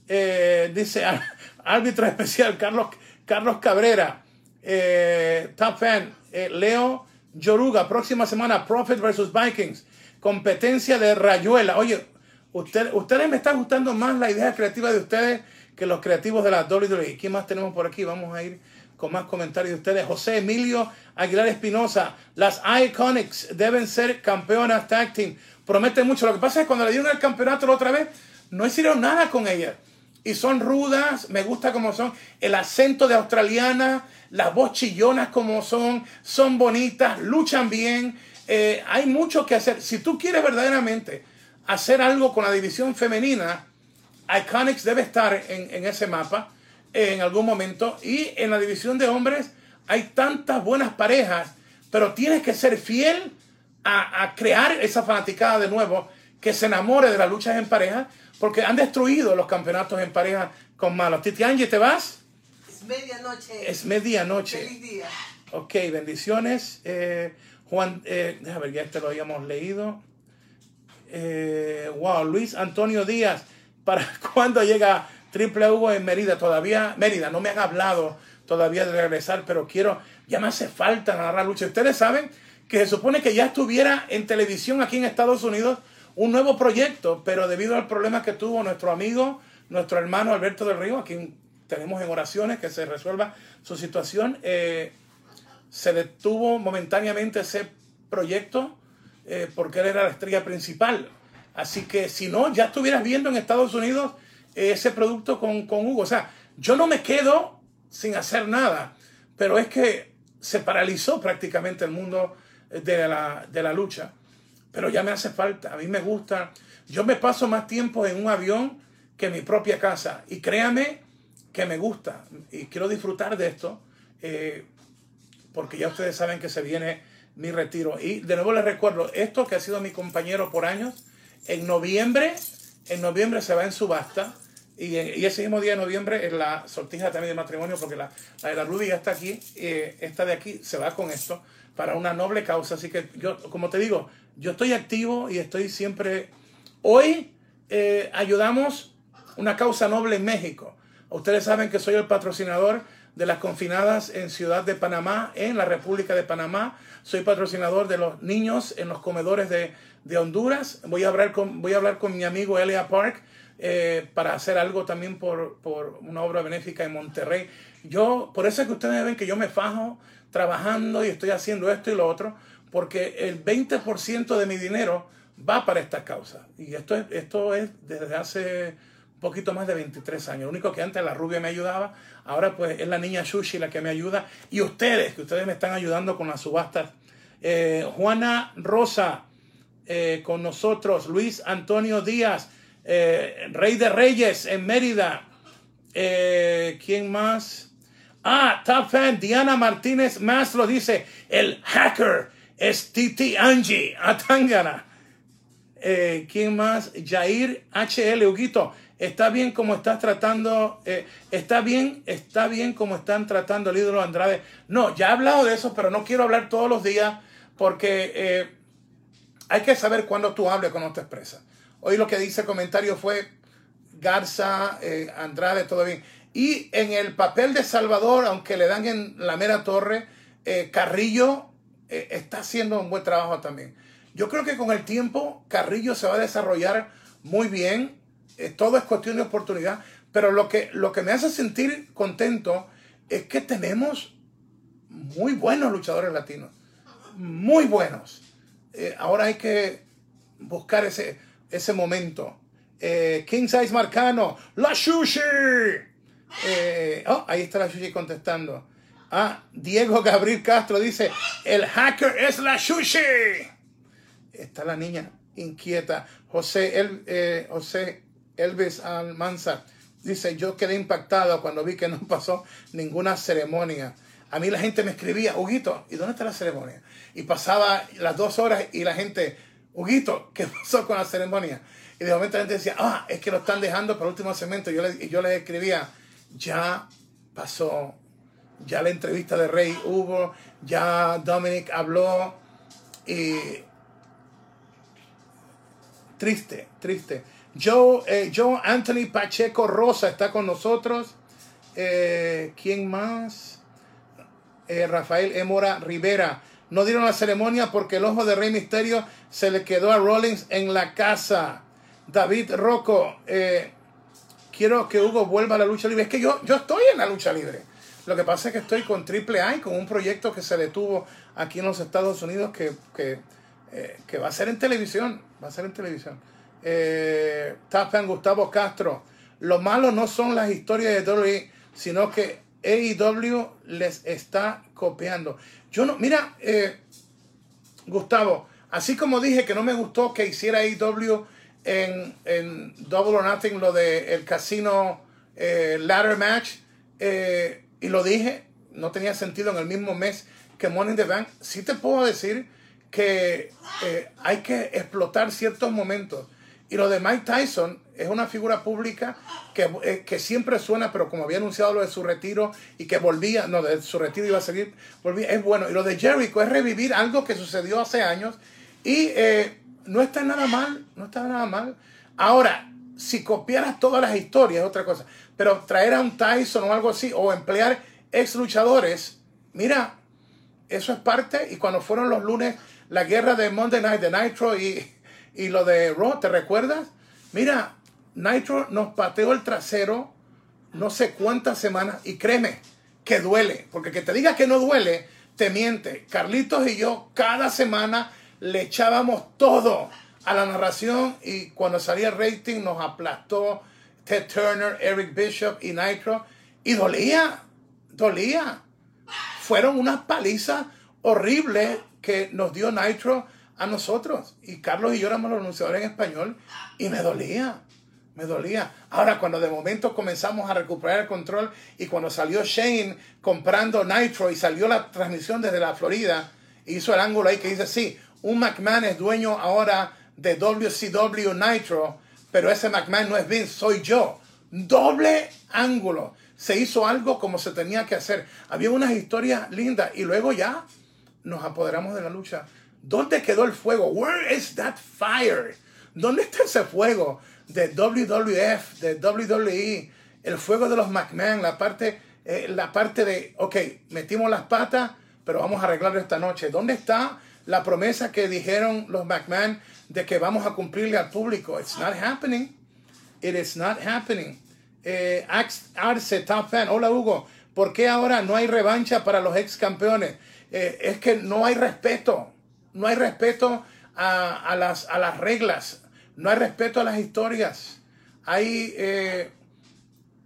eh, dice <laughs> árbitro <laughs> especial Carlos, Carlos Cabrera. Eh, top fan eh, Leo Yoruga. Próxima semana Profit versus Vikings. Competencia de Rayuela. Oye, usted, ustedes me está gustando más la idea creativa de ustedes que los creativos de la WWE. ¿Quién más tenemos por aquí? Vamos a ir con más comentarios de ustedes. José Emilio Aguilar Espinosa. Las Iconics deben ser campeonas tag team. Promete mucho. Lo que pasa es que cuando le dieron el campeonato la otra vez, no hicieron nada con ellas. Y son rudas, me gusta como son. El acento de australiana, las voz chillonas como son, son bonitas, luchan bien. Eh, hay mucho que hacer. Si tú quieres verdaderamente hacer algo con la división femenina, Iconics debe estar en, en ese mapa en algún momento. Y en la división de hombres hay tantas buenas parejas, pero tienes que ser fiel a, a crear esa fanaticada de nuevo que se enamore de las luchas en pareja, porque han destruido los campeonatos en pareja con malos. Titi Angie, ¿te vas? Es medianoche. Es medianoche. Feliz día. Ok, bendiciones. Eh, Juan, eh, déjame ver, ya este lo habíamos leído. Eh, wow, Luis Antonio Díaz, ¿para <laughs> cuándo llega Triple Hugo en Mérida? Todavía, Mérida, no me han hablado todavía de regresar, pero quiero, ya me hace falta narrar lucha. Ustedes saben que se supone que ya estuviera en televisión aquí en Estados Unidos un nuevo proyecto, pero debido al problema que tuvo nuestro amigo, nuestro hermano Alberto del Río, a quien tenemos en oraciones que se resuelva su situación, eh, se detuvo momentáneamente ese proyecto eh, porque él era la estrella principal. Así que si no, ya estuvieras viendo en Estados Unidos eh, ese producto con, con Hugo. O sea, yo no me quedo sin hacer nada, pero es que se paralizó prácticamente el mundo de la, de la lucha. Pero ya me hace falta, a mí me gusta. Yo me paso más tiempo en un avión que en mi propia casa. Y créame que me gusta y quiero disfrutar de esto. eh, porque ya ustedes saben que se viene mi retiro. Y de nuevo les recuerdo, esto que ha sido mi compañero por años, en noviembre, en noviembre se va en subasta. Y, y ese mismo día de noviembre es la sortija también de matrimonio, porque la, la de la Ruby ya está aquí, eh, esta de aquí se va con esto para una noble causa. Así que yo, como te digo, yo estoy activo y estoy siempre... Hoy eh, ayudamos una causa noble en México. Ustedes saben que soy el patrocinador de las confinadas en Ciudad de Panamá, en la República de Panamá. Soy patrocinador de los niños en los comedores de, de Honduras. Voy a hablar con, voy a hablar con mi amigo Elia Park eh, para hacer algo también por, por una obra benéfica en Monterrey. Yo, por eso es que ustedes ven que yo me fajo trabajando y estoy haciendo esto y lo otro, porque el 20% de mi dinero va para esta causa. Y esto es, esto es desde hace poquito más de 23 años. Lo único que antes la rubia me ayudaba, ahora pues es la niña Shushi la que me ayuda. Y ustedes, que ustedes me están ayudando con las subastas. Eh, Juana Rosa, eh, con nosotros, Luis Antonio Díaz, eh, Rey de Reyes en Mérida. ¿Quién más? Ah, top fan, Diana Martínez más lo dice. El hacker es Titi Angie, Atangana. Eh, ¿Quién más? Jair HL, Huguito. Está bien como estás tratando, eh, está bien, está bien como están tratando el ídolo Andrade. No, ya he hablado de eso, pero no quiero hablar todos los días porque eh, hay que saber cuándo tú hables cuando te expresas. Hoy lo que dice el comentario fue Garza, Andrade, todo bien. Y en el papel de Salvador, aunque le dan en la mera torre, Carrillo eh, está haciendo un buen trabajo también. Yo creo que con el tiempo Carrillo se va a desarrollar muy bien. Eh, todo es cuestión de oportunidad. Pero lo que, lo que me hace sentir contento es que tenemos muy buenos luchadores latinos. Muy buenos. Eh, ahora hay que buscar ese, ese momento. Eh, King Size Marcano, la Sushi. Eh, oh, ahí está la Sushi contestando. Ah, Diego Gabriel Castro dice, el hacker es la Sushi. Está la niña inquieta. José, El, eh, José Elvis Almanza dice, yo quedé impactado cuando vi que no pasó ninguna ceremonia. A mí la gente me escribía, Huguito, ¿y dónde está la ceremonia? Y pasaba las dos horas y la gente, Huguito, ¿qué pasó con la ceremonia? Y de momento la gente decía, ah, es que lo están dejando para el último segmento. Yo yo les escribía, ya pasó, ya la entrevista de Rey hubo, ya Dominic habló, Y triste, triste. Joe, eh, Joe Anthony Pacheco Rosa está con nosotros. Eh, ¿Quién más? Eh, Rafael Emora Rivera. No dieron la ceremonia porque el ojo de Rey Misterio se le quedó a Rollins en la casa. David Rocco. quiero que Hugo vuelva a la lucha libre. Es que yo, yo estoy en la lucha libre. Lo que pasa es que estoy con Triple A, con un proyecto que se detuvo aquí en los Estados Unidos que, que va a ser en televisión. Va a ser en televisión eh, Tapan Gustavo Castro. Lo malo no son las historias de WWE, sino que AEW les está copiando. Yo no, mira, eh, Gustavo, así como dije que no me gustó que hiciera AEW en, en Double or Nothing lo de el casino eh, ladder match, eh, y lo dije, no tenía sentido en el mismo mes que in the Bank, sí te puedo decir que eh, hay que explotar ciertos momentos. Y lo de Mike Tyson es una figura pública que, eh, que, siempre suena, pero como había anunciado lo de su retiro y que volvía, no, de su retiro iba a seguir, volvía, es bueno. Y lo de Jericho es revivir algo que sucedió hace años y eh, no está nada mal, no está nada mal. Ahora, si copiaras todas las historias es otra cosa, pero traer a un Tyson o algo así, o emplear ex luchadores, mira, eso es parte, y cuando fueron los lunes, la guerra de Monday Night, de Nitro y y lo de Raw, ¿te recuerdas? Mira, Nitro nos pateó el trasero no sé cuántas semanas y créeme que duele, porque que te diga que no duele, te miente. Carlitos y yo cada semana le echábamos todo a la narración y cuando salía el rating nos aplastó Ted Turner, Eric Bishop y Nitro y dolía, dolía. Fueron unas palizas horribles que nos dio Nitro a nosotros. Y Carlos y yo éramos los anunciadores en español y me dolía, me dolía. Ahora, cuando de momento comenzamos a recuperar el control y cuando salió Shane comprando Nitro y salió la transmisión desde la Florida, hizo el ángulo ahí que dice, sí, un McMahon es dueño ahora de WCW Nitro, pero ese McMahon no es Vince, soy yo. Doble ángulo. Se hizo algo como se tenía que hacer. Había unas historias lindas y luego ya nos apoderamos de la lucha ¿Dónde quedó el fuego? Where is that fire? ¿Dónde está ese fuego de WWF, de WWE? El fuego de los McMahon, la parte, eh, la parte de, ok, metimos las patas, pero vamos a arreglarlo esta noche. ¿Dónde está la promesa que dijeron los McMahon de que vamos a cumplirle al público? It's not happening. It is not happening. Eh, Arce, top fan. Hola Hugo. ¿Por qué ahora no hay revancha para los ex campeones? Eh, es que no hay respeto no hay respeto a, las, a las reglas, no hay respeto a las historias. Ahí eh,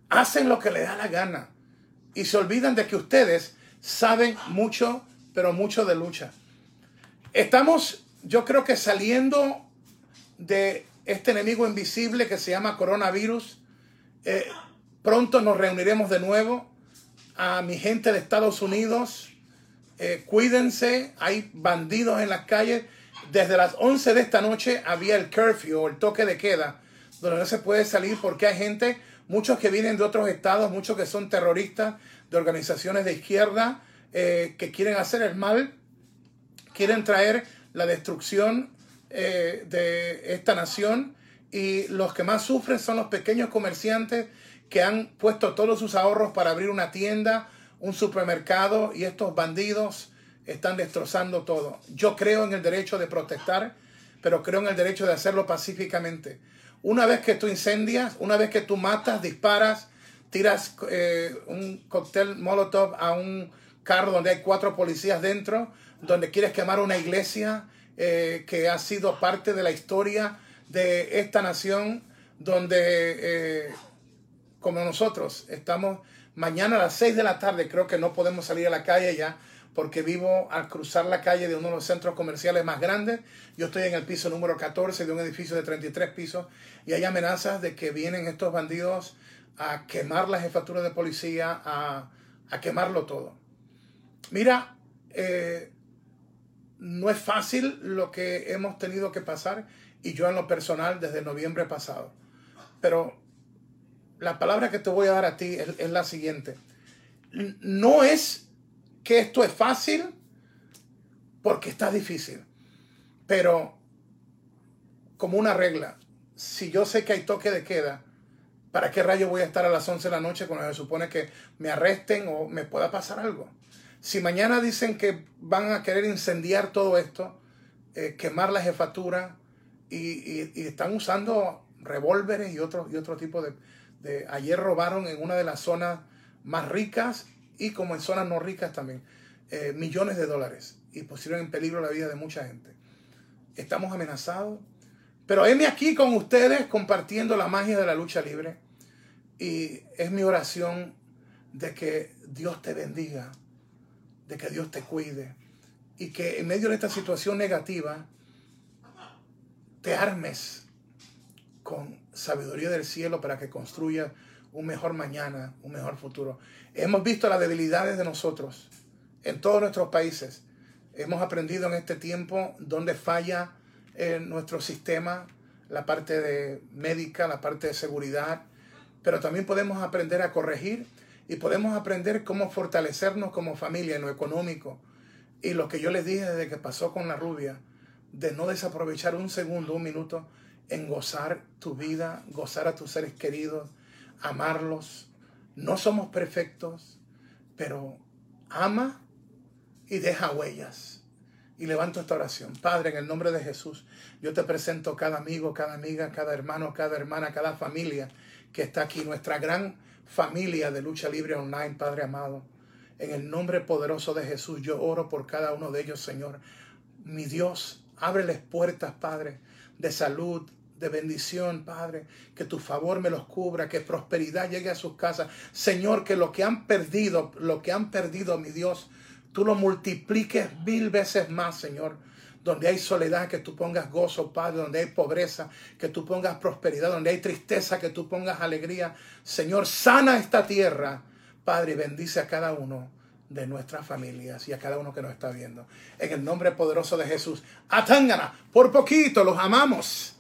hacen lo que les da la gana y se olvidan de que ustedes saben mucho, pero mucho de lucha. Estamos, yo creo que saliendo de este enemigo invisible que se llama coronavirus. Eh, pronto nos reuniremos de nuevo. A mi gente de Estados Unidos, eh, cuídense, hay bandidos en las calles. Desde las 11 de esta noche había el curfew el toque de queda, donde no se puede salir porque hay gente, muchos que vienen de otros estados, muchos que son terroristas de organizaciones de izquierda, eh, que quieren hacer el mal, quieren traer la destrucción eh, de esta nación y los que más sufren son los pequeños comerciantes que han puesto todos sus ahorros para abrir una tienda un supermercado y estos bandidos están destrozando todo. Yo creo en el derecho de protestar, pero creo en el derecho de hacerlo pacíficamente. Una vez que tú incendias, una vez que tú matas, disparas, tiras eh, un cóctel molotov a un carro donde hay cuatro policías dentro, donde quieres quemar una iglesia eh, que ha sido parte de la historia de esta nación, donde eh, como nosotros estamos Mañana a las 6 de la tarde creo que no podemos salir a la calle ya porque vivo al cruzar la calle de uno de los centros comerciales más grandes. Yo estoy en el piso número 14 de un edificio de 33 pisos y hay amenazas de que vienen estos bandidos a quemar las jefaturas de policía, a, quemarlo todo. Mira, eh, no es fácil lo que hemos tenido que pasar y yo en lo personal desde noviembre pasado. Pero la palabra que te voy a dar a ti es, la siguiente. No es que esto es fácil porque está difícil. Pero como una regla, si yo sé que hay toque de queda, ¿para qué rayo voy a estar a las 11 de la noche cuando se supone que me arresten o me pueda pasar algo? Si mañana dicen que van a querer incendiar todo esto, eh, quemar la jefatura y, están usando revólveres y otro, y otro tipo de. Ayer robaron en una de las zonas más ricas y como en zonas no ricas también, eh, millones de dólares y pusieron en peligro la vida de mucha gente. Estamos amenazados, pero heme aquí con ustedes compartiendo la magia de la lucha libre y es mi oración de que Dios te bendiga, de que Dios te cuide y que en medio de esta situación negativa te armes con sabiduría del cielo para que construyas un mejor mañana, un mejor futuro. Hemos visto las debilidades de nosotros en todos nuestros países. Hemos aprendido en este tiempo dónde falla eh, nuestro sistema, la parte de médica, la parte de seguridad, pero también podemos aprender a corregir y podemos aprender cómo fortalecernos como familia en lo económico. Y lo que yo les dije desde que pasó con la rubia, de no desaprovechar un segundo, un minuto en gozar tu vida, gozar a tus seres queridos, amarlos. No somos perfectos, pero ama y deja huellas. Y levanto esta oración. Padre, en el nombre de Jesús, yo te presento cada amigo, cada amiga, cada hermano, cada hermana, cada familia que está aquí, nuestra gran familia de lucha libre online, Padre amado. En el nombre poderoso de Jesús, yo oro por cada uno de ellos, Señor. Mi Dios, ábreles puertas, Padre, de salud, de bendición, Padre, que tu favor me los cubra, que prosperidad llegue a sus casas. Señor, que lo que han perdido, lo que han perdido, mi Dios, tú lo multipliques mil veces más, Señor. Donde hay soledad, que tú pongas gozo, Padre. Donde hay pobreza, que tú pongas prosperidad. Donde hay tristeza, que tú pongas alegría. Señor, sana esta tierra. Padre, bendice a cada uno de nuestras familias y a cada uno que nos está viendo. En el nombre poderoso de Jesús. Atángana, por poquito los amamos.